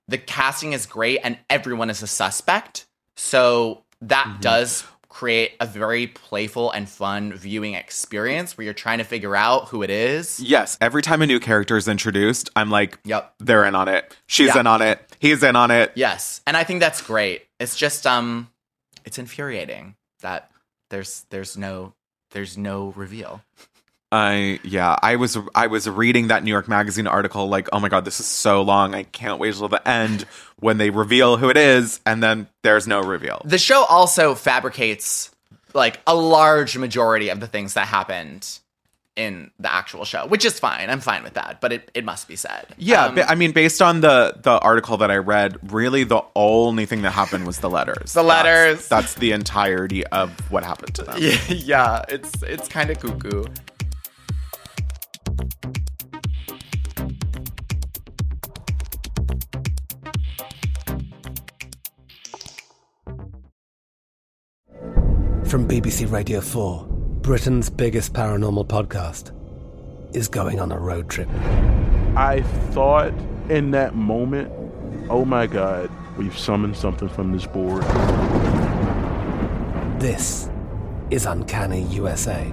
the casting is great and everyone is a suspect. So that does create a very playful and fun viewing experience where you're trying to figure out who it is. yes every time a new character is introduced i'm like Yep. they're in on it she's Yeah. in on it he's in on it Yes. And I think that's great. It's just um it's infuriating that there's there's no there's no reveal. I yeah, I was I was reading that New York Magazine article like, oh my god, this is so long. I can't wait till the end when they reveal who it is, and then there's no reveal. The show also fabricates like a large majority of the things that happened in the actual show, which is fine. I'm fine with that, but it, it must be said. Yeah, Um, I mean, based on the the article that I read, really the only thing that happened was the letters. [laughs] The letters. That's, that's the entirety of what happened to them. yeah, [laughs] yeah, it's it's kind of cuckoo. From BBC Radio 4, Britain's biggest paranormal podcast is going on a road trip. I thought in that moment, oh my God, We've summoned something from this board. This is Uncanny USA.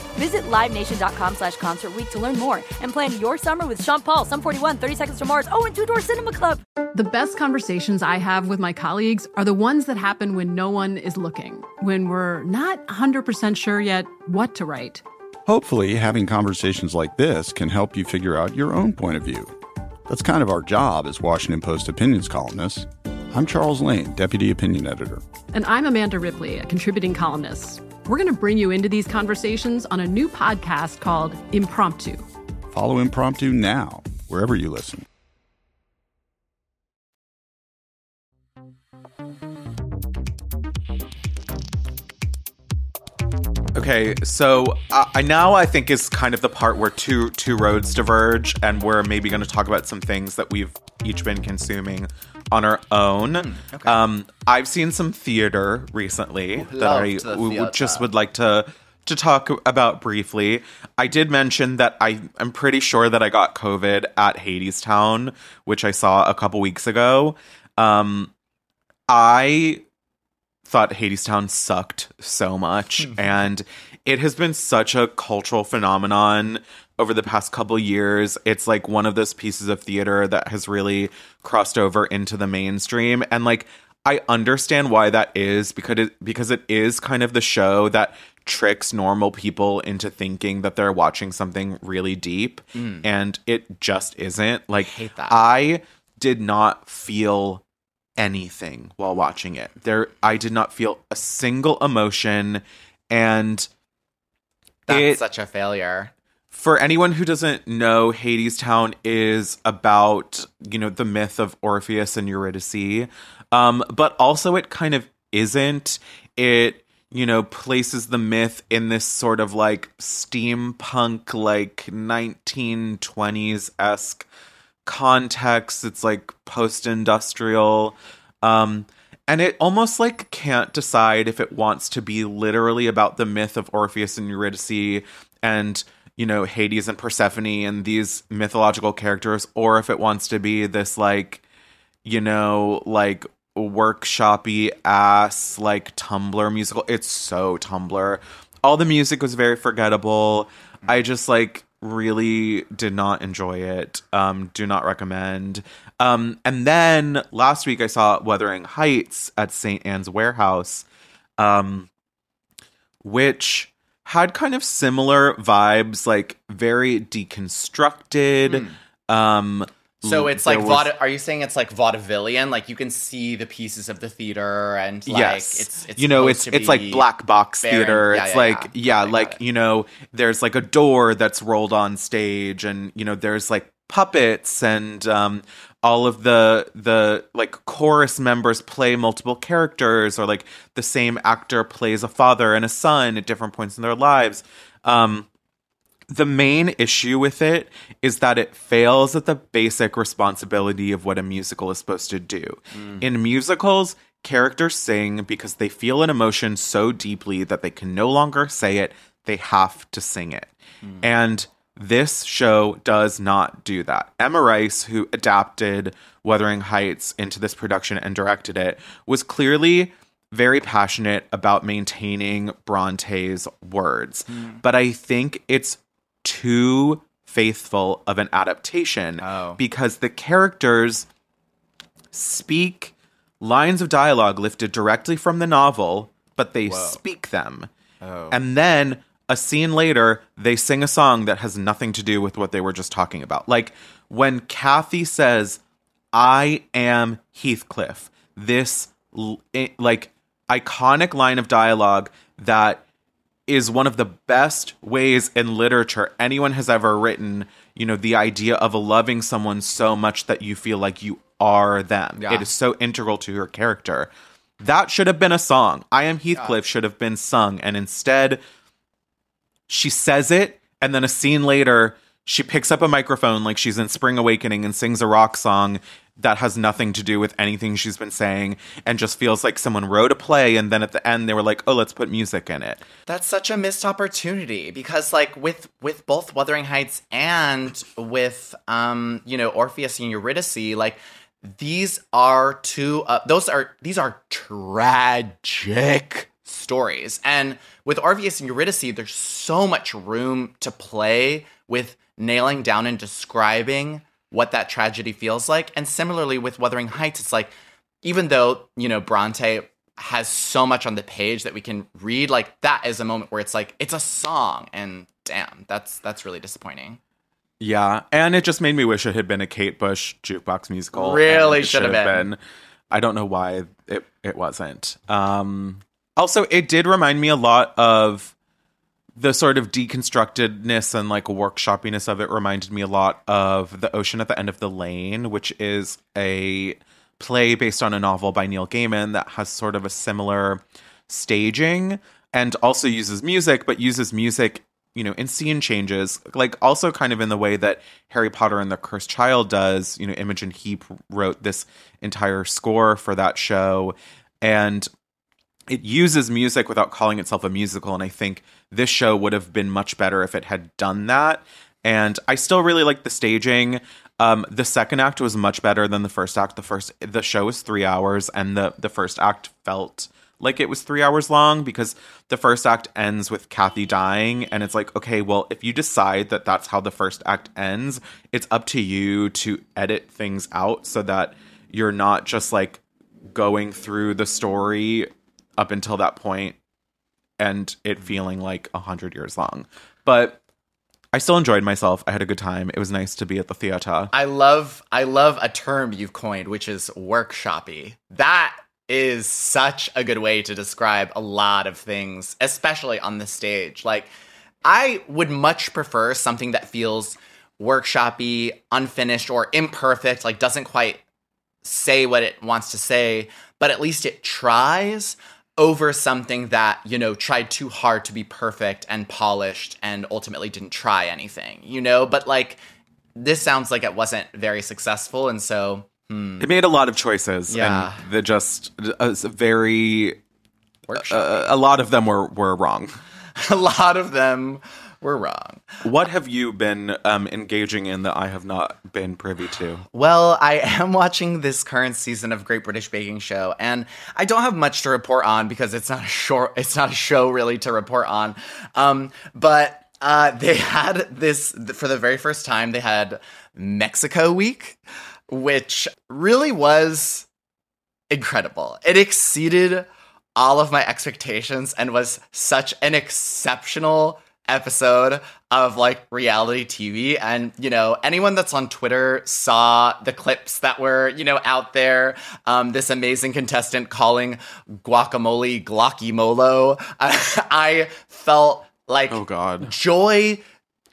Visit LiveNation.com slash Concert Week to learn more and plan your summer with Sean Paul, Sum 41, 30 Seconds to Mars, oh, and Two Door Cinema Club. The best conversations I have with my colleagues are the ones that happen when no one is looking, when we're not 100% sure yet what to write. Hopefully, having conversations like this can help you figure out your own point of view. That's kind of our job as Washington Post opinions columnists. I'm Charles Lane, Deputy Opinion Editor. And I'm Amanda Ripley, a contributing columnist. We're going to bring you into these conversations on a new podcast called Impromptu. Follow Impromptu now, wherever you listen. Okay, so uh, I now I think is kind of the part where two two roads diverge, and we're maybe going to talk about some things that we've each been consuming on our own. Hmm, okay. Um, I've seen some theater recently that Love I the w- w- just would like to to talk about briefly. I did mention that I am pretty sure that I got COVID at Hadestown, which I saw a couple weeks ago. Um, I thought Hadestown sucked so much, and it has been such a cultural phenomenon over the past couple years. It's like one of those pieces of theater that has really crossed over into the mainstream, and like I understand why that is because it because it is kind of the show that tricks normal people into thinking that they're watching something really deep, Mm. and it just isn't. Like that. I did not feel anything while watching it. There I did not feel a single emotion and That's it- such a failure. For anyone who doesn't know, Hadestown is about, you know, the myth of Orpheus and Eurydice. Um, but also it kind of isn't. It, you know, places the myth in this sort of like steampunk, like 1920s esque context. It's like post industrial. Um, and it almost like can't decide if it wants to be literally about the myth of Orpheus and Eurydice and you know Hades and Persephone and these mythological characters or if it wants to be this like you know like workshoppy ass like Tumblr musical. It's so Tumblr. All the music was very forgettable. I just like really did not enjoy it. Um do not recommend. Um and then last week I saw Wuthering Heights at St. Ann's Warehouse um which had kind of similar vibes, like very deconstructed. Um, So it's like was- vaude- are you saying it's like vaudevillian? Like you can see the pieces of the theater and like yes, it's, it's you know it's it's like black box very- theater. yeah, it's yeah, like yeah. yeah, like you know, there's like a door that's rolled on stage, and you know, there's like puppets and um all of the the like chorus members play multiple characters or like the same actor plays a father and a son at different points in their lives um the main issue with it is that it fails at the basic responsibility of what a musical is supposed to do. Mm. In musicals, characters sing because they feel an emotion so deeply that they can no longer say it, they have to sing it. Mm. And this show does not do that. Emma Rice, who adapted Wuthering Heights into this production and directed it, was clearly very passionate about maintaining Bronte's words, mm. but I think it's too faithful of an adaptation oh. because the characters speak lines of dialogue lifted directly from the novel, but they speak them. Oh. And then a scene later, they sing a song that has nothing to do with what they were just talking about. Like when Cathy says, I am Heathcliff, this like iconic line of dialogue that is one of the best ways in literature anyone has ever written. You know, the idea of loving someone so much that you feel like you are them. Yeah. It is so integral to your character. That should have been a song. I am Heathcliff should have been sung. And instead, she says it, and then a scene later, she picks up a microphone like she's in Spring Awakening and sings a rock song that has nothing to do with anything she's been saying and just feels like someone wrote a play and then at the end they were like, "Oh, let's put music in it." That's such a missed opportunity because like with with both Wuthering Heights and with um you know Orpheus and Eurydice like these are two uh, those are these are tragic stories and with Orpheus and Eurydice there's so much room to play with nailing down and describing what that tragedy feels like and similarly with Wuthering Heights it's like even though you know Bronte has so much on the page that we can read like that is a moment where it's like it's a song and damn that's that's really disappointing Yeah, and it just made me wish it had been a Kate Bush jukebox musical. Really should have been. I don't know why it it wasn't. Um, also, it did remind me a lot of the sort of deconstructedness and like workshoppiness of it. Reminded me a lot of the Ocean at the End of the Lane, which is a play based on a novel by Neil Gaiman that has sort of a similar staging and also uses music, but uses music, you know, in scene changes, like also kind of in the way that Harry Potter and the Cursed Child does. You know, Imogen Heap wrote this entire score for that show, and it uses music without calling itself a musical. And I think this show would have been much better if it had done that. And I still really like the staging. Um, the second act was much better than the first act. The first the show was three hours, and the the first act felt like it was three hours long because the first act ends with Cathy dying, and it's like, okay, well, if you decide that that's how the first act ends, it's up to you to edit things out so that you're not just like going through the story up until that point and it feeling like a hundred years long. But I still enjoyed myself. I had a good time. It was nice to be at the theater. I love I love a term you've coined, which is workshoppy. That is such a good way to describe a lot of things, especially on the stage. Like I would much prefer something that feels workshoppy, unfinished, or imperfect, like doesn't quite say what it wants to say, but at least it tries over something that, you know, tried too hard to be perfect and polished and ultimately didn't try anything, you know? But like, this sounds like it wasn't very successful. And so, hmm. It made a lot of choices. Yeah. And the just uh, very. Uh, a lot of them were, were wrong. [laughs] a lot of them were wrong. What have you been um, engaging in that I have not been privy to? Well, I am watching this current season of Great British Baking Show, and I don't have much to report on because it's not a short, it's not a show really to report on. Um, but uh, they had this for the very first time. They had Mexico Week, which really was incredible. It exceeded all of my expectations and was such an exceptional episode of like reality TV. And, you know, anyone that's on Twitter saw the clips that were, you know, out there. Um, this amazing contestant calling guacamole Glockymolo. I, [laughs] I felt like oh god joy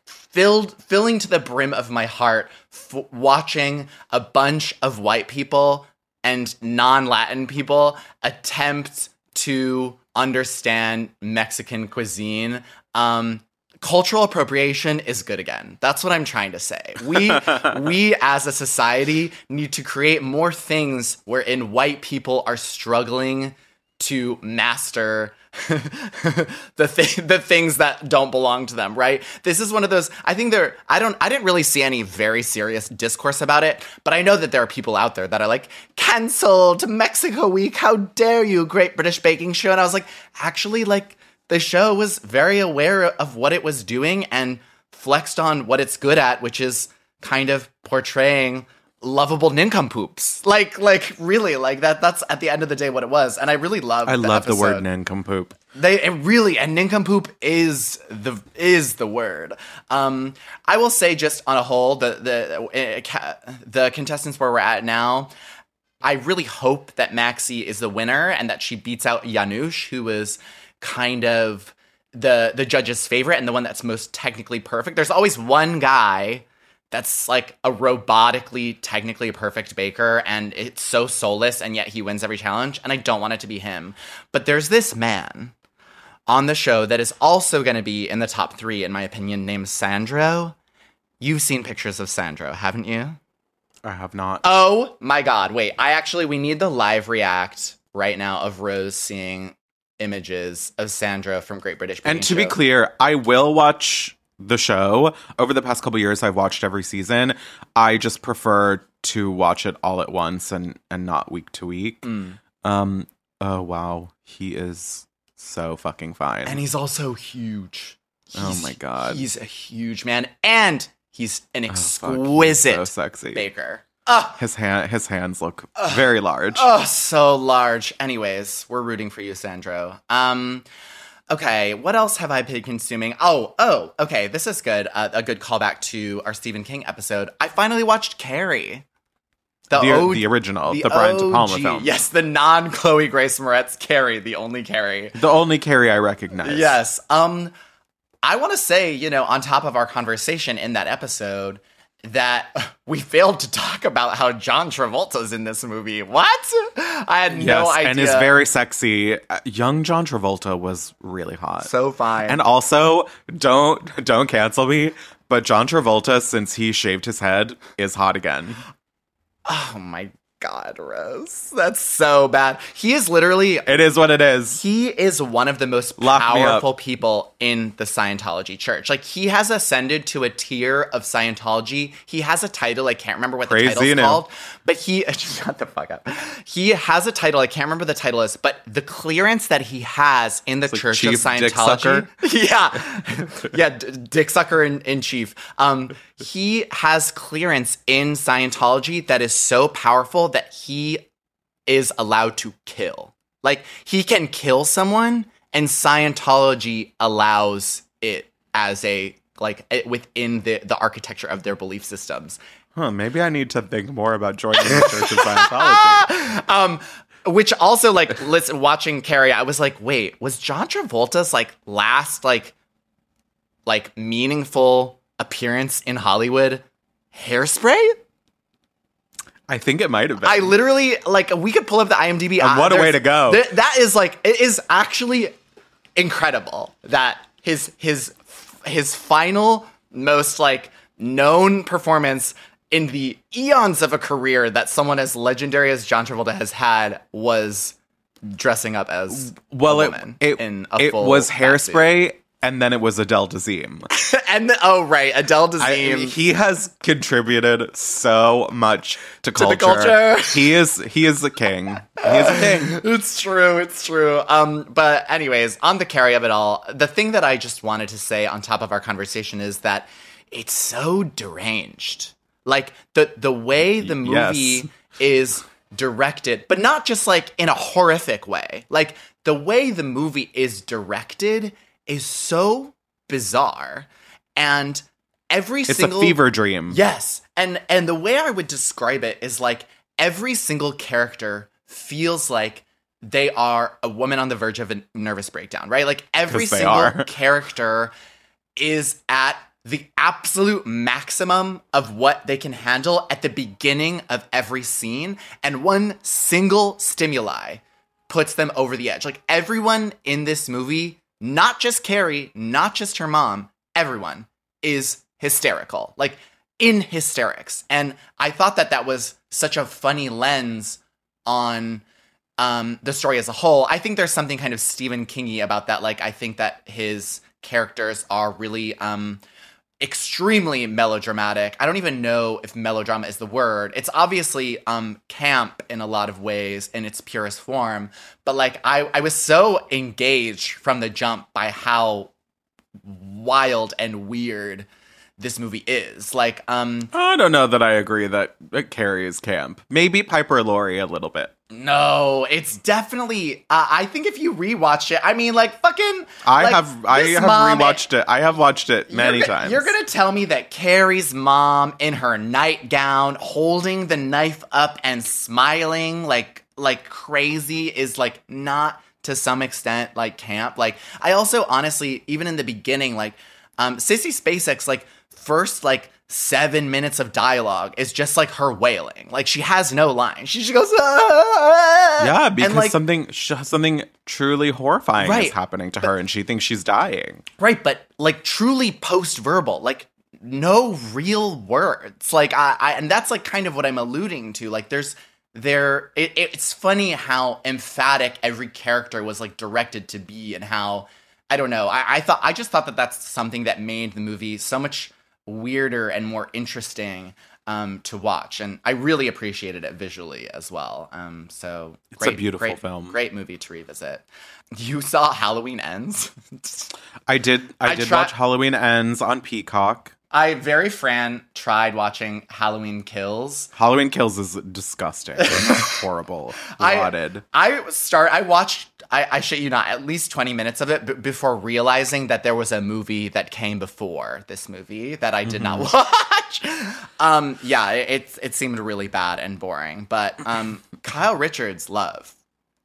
filled filling to the brim of my heart f- watching a bunch of white people and non-latin people attempt to understand mexican cuisine um cultural appropriation is good again that's what i'm trying to say we [laughs] we as a society need to create more things wherein white people are struggling to master [laughs] the thing the things that don't belong to them, right? This is one of those I think there I don't I didn't really see any very serious discourse about it, but I know that there are people out there that are like canceled Mexico week, how dare you, Great British Baking Show and I was like actually like the show was very aware of what it was doing and flexed on what it's good at, which is kind of portraying lovable nincompoops. Like, like really, like that. That's at the end of the day what it was, and I really love. I love the word episode. nincompoop. They it really and nincompoop is the is the word. Um, I will say just on a whole, the the uh, the contestants where we're at now. I really hope that Maxy is the winner and that she beats out Janusz, who was kind of the the judge's favorite and the one that's most technically perfect. There's always one guy that's like a robotically technically perfect baker and it's so soulless and yet he wins every challenge and I don't want it to be him. But there's this man on the show that is also going to be in the top 3 in my opinion named Sandro. You've seen pictures of Sandro, haven't you? I have not. Oh my god, wait. I actually we need the live react right now of Rose seeing images of Sandro from Great British Baking And to be clear, I will watch the show. Over the past couple years, I've watched every season. I just prefer to watch it all at once and and not week to week. Mm. Um. Oh wow, he is so fucking fine. And he's also huge. oh my god, He's a huge man and he's an Oh, fuck, he's exquisite so sexy. baker. Ah, His hand, his hands look very large. oh, so large. Anyways, we're rooting for you, Sandro. Um, okay, what else have I been consuming? Oh, oh, okay, this is good. Uh, a good callback to our Stephen King episode. I finally watched Carrie. The- O- the original, the Brian De Palma film. Yes, the non Chloe Grace Moretz Carrie, the only Carrie. The only Carrie I recognize. Yes. Um, I want to say, you know, on top of our conversation in that episode, that we failed to talk about how John Travolta's in this movie. What? I had Yes, no idea. and is very sexy. Uh, young John Travolta was really hot. so fine. And also, don't don't cancel me, but John Travolta, since he shaved his head, is hot again. oh my god, Rose, that's so bad. He is literally. It is what it is. He is one of the most Lock powerful people in the Scientology church. Like he has ascended to a tier of Scientology. He has a title. I can't remember what the Crazy title's called, but he [laughs] shut the fuck up. He has a title. I can't remember the title is, but the clearance that he has in the like Church Chief of Scientology. [laughs] Yeah, [laughs] yeah, D- Dick Sucker in, in chief. Um, he has clearance in Scientology that is so powerful that he is allowed to kill. Like he can kill someone, and Scientology allows it as a like it- within the the architecture of their belief systems. Huh, maybe I need to think more about joining the Church of Scientology. [laughs] Um, which also like listen, watching Carrie, I was like, wait, was John Travolta's like last like like meaningful appearance in Hollywood Hairspray? I think it might have been. I literally like we could pull up the IMDb. And what a way to go. th- that is like it is actually incredible that his his his final most like known performance in the eons of a career that someone as legendary as John Travolta has had was dressing up as well, it, woman it, in a it full was hairspray, and then it was Adele Dazeem. [laughs] and the, oh right, Adele I- he has contributed so much to To the culture. culture. he is he is a king. He is a king. [laughs] it's true. It's true. Um, but anyways, on the Carrie of it all, the thing that I just wanted to say on top of our conversation is that it's so deranged. Like the the way the movie Yes. is directed, but not just like in a horrific way. Like the way the movie is directed is so bizarre, and every It's single a fever dream. Yes. And and the way I would describe it is like every single character feels like they are a woman on the verge of a nervous breakdown, right? Like every single are. [laughs] character is at the absolute maximum of what they can handle at the beginning of every scene and one single stimuli puts them over the edge. Like everyone in this movie, not just Carrie, not just her mom, everyone is hysterical. Like in hysterics. And I thought that that was such a funny lens on um, the story as a whole. I think there's something kind of Stephen Kingy about that. Like, I think that his characters are really um, extremely melodramatic. I don't even know if melodrama is the word. It's obviously um, camp in a lot of ways in its purest form, but like I, I was so engaged from the jump by how wild and weird this movie is. Like, um I don't know that I agree that it carries camp. Maybe Piper Laurie a little bit. No, it's definitely. Uh, I think if you rewatch it, I mean, like fucking. I like, have I have mom- rewatched it. I have watched it many you're, times. You're gonna tell me that Carrie's mom in her nightgown, holding the knife up and smiling like like crazy, is like not to some extent like camp. Like I also honestly, even in the beginning, like um, Sissy Spacek, like first like seven minutes of dialogue is just like her wailing. Like she has no line. She just goes. "Ah!" yeah, because and, like, something something truly horrifying Right, is happening to her, and she thinks she's dying. Right, but like truly post verbal, like no real words. Like I, I, and that's like kind of what I'm alluding to. Like there's there, it, it's funny how emphatic every character was like directed to be, and how I don't know. I, I thought I just thought that that's something that made the movie so much weirder and more interesting. Um, to watch, and I really appreciated it visually as well. Um, so It's a beautiful great, film. great movie to revisit. You saw Halloween Ends. [laughs] I did. I, I did try- watch Halloween Ends on Peacock. I very Fran tried watching Halloween Kills. Halloween Kills is disgusting, [laughs] horrible, I- rotted. I start. I watched. I, I shit you not. At least twenty minutes of it b- before realizing that there was a movie that came before this movie that I did not watch. [laughs] Um, yeah, it, it it seemed really bad and boring. But um, Kyle Richards, love,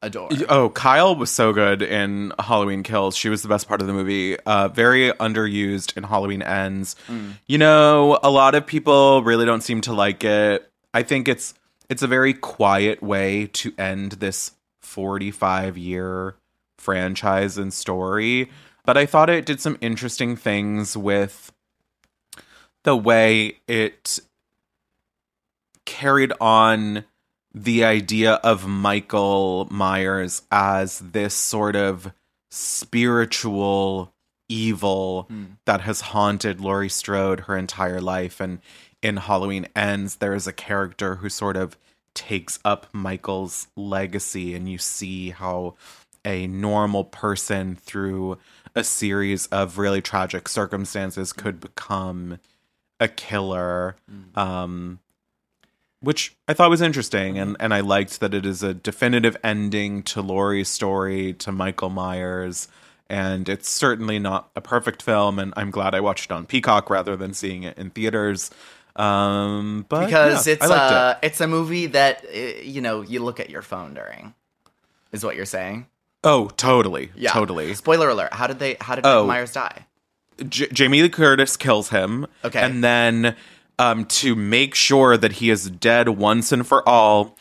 adore. Oh, Kyle was so good in Halloween Kills. She was the best part of the movie. Uh, very underused in Halloween Ends. Mm. You know, a lot of people really don't seem to like it. I think it's it's a very quiet way to end this 45 year franchise and story. But I thought it did some interesting things with the way it carried on the idea of Michael Myers as this sort of spiritual evil that has haunted Laurie Strode her entire life. And in Halloween Ends, there is a character who sort of takes up Michael's legacy, and you see how a normal person through a series of really tragic circumstances could become a killer. Um, which I thought was interesting, and, and I liked that it is a definitive ending to Laurie's story to Michael Myers, and it's certainly not a perfect film, and I'm glad I watched it on Peacock rather than seeing it in theaters. Um, but because yeah, it's uh, it. it's a movie that uh, you know you look at your phone during. Is what you're saying? Oh, totally, Yeah. totally. Spoiler alert! How did they? How did Oh. Michael Myers die? J- Jamie Lee Curtis kills him. Okay. And then um, to make sure that he is dead once and for all,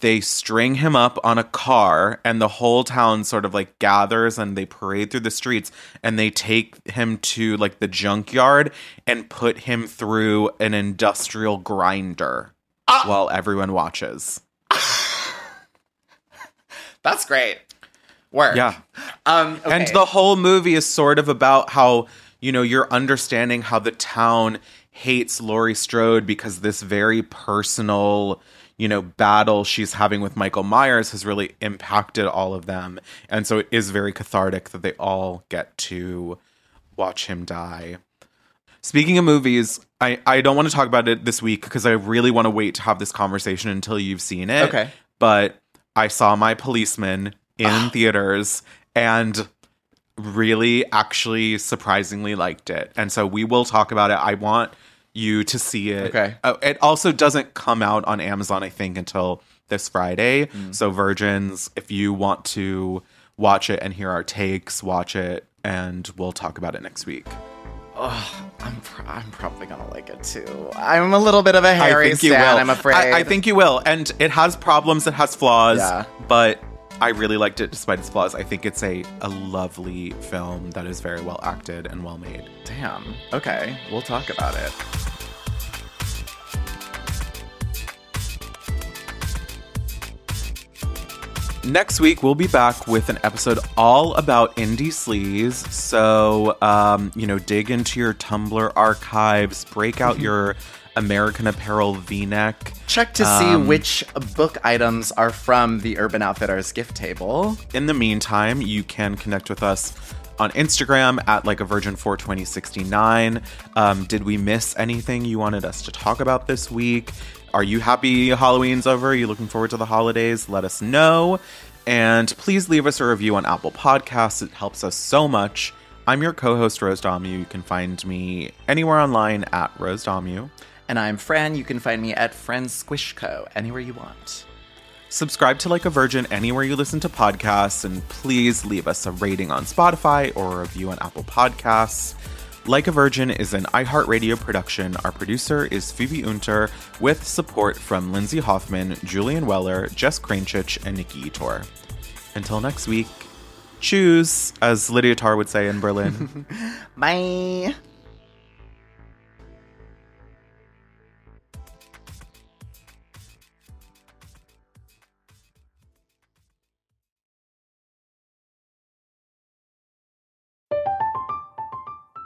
they string him up on a car, and the whole town sort of like gathers and they parade through the streets and they take him to like the junkyard and put him through an industrial grinder while everyone watches. [laughs] That's great. Work. Yeah. Um. And the whole movie is sort of about how, you know, you're understanding how the town hates Laurie Strode because this very personal, you know, battle she's having with Michael Myers has really impacted all of them. And so it is very cathartic that they all get to watch him die. Speaking of movies, I, I don't want to talk about it this week because I really want to wait to have this conversation until you've seen it. Okay. But I saw my policeman in ah. theaters and really actually surprisingly liked it. And so we will talk about it. I want you to see it. Okay. Uh, it also doesn't come out on Amazon, I think, until this Friday. Mm. So, virgins, if you want to watch it and hear our takes, watch it, and we'll talk about it next week. Oh, I'm pr- I'm probably gonna like it too. I'm a little bit of a Harry stan. I'm afraid. I, I think you will. And it has problems, it has flaws, Yeah. but I really liked it despite its flaws. I think it's a, a lovely film that is very well acted and well made. Damn. Okay, we'll talk about it. Next week we'll be back with an episode all about indie sleaze. So, um, you know, dig into your Tumblr archives, break out [laughs] your American Apparel V-neck. Check to see um, which book items are from the Urban Outfitters gift table. In the meantime, you can connect with us on Instagram at like a virgin 42069. Um, did we miss anything you wanted us to talk about this week? Are you happy Halloween's over? Are you looking forward to the holidays? Let us know. And please leave us a review on Apple Podcasts. It helps us so much. I'm your co host, Rose Dommu. You can find me anywhere online at Rose Dommu. And I'm Fran. You can find me at Fran Squishco, anywhere you want. Subscribe to Like a Virgin anywhere you listen to podcasts, and please leave us a rating on Spotify or a review on Apple Podcasts. Like a Virgin is an iHeartRadio production. Our producer is Phoebe Unter, with support from Lindsay Hoffman, Julian Weller, Jess Kranchich, and Nikki Ettore. Until next week, choose, as Lydia Tár would say in Berlin. [laughs] Bye.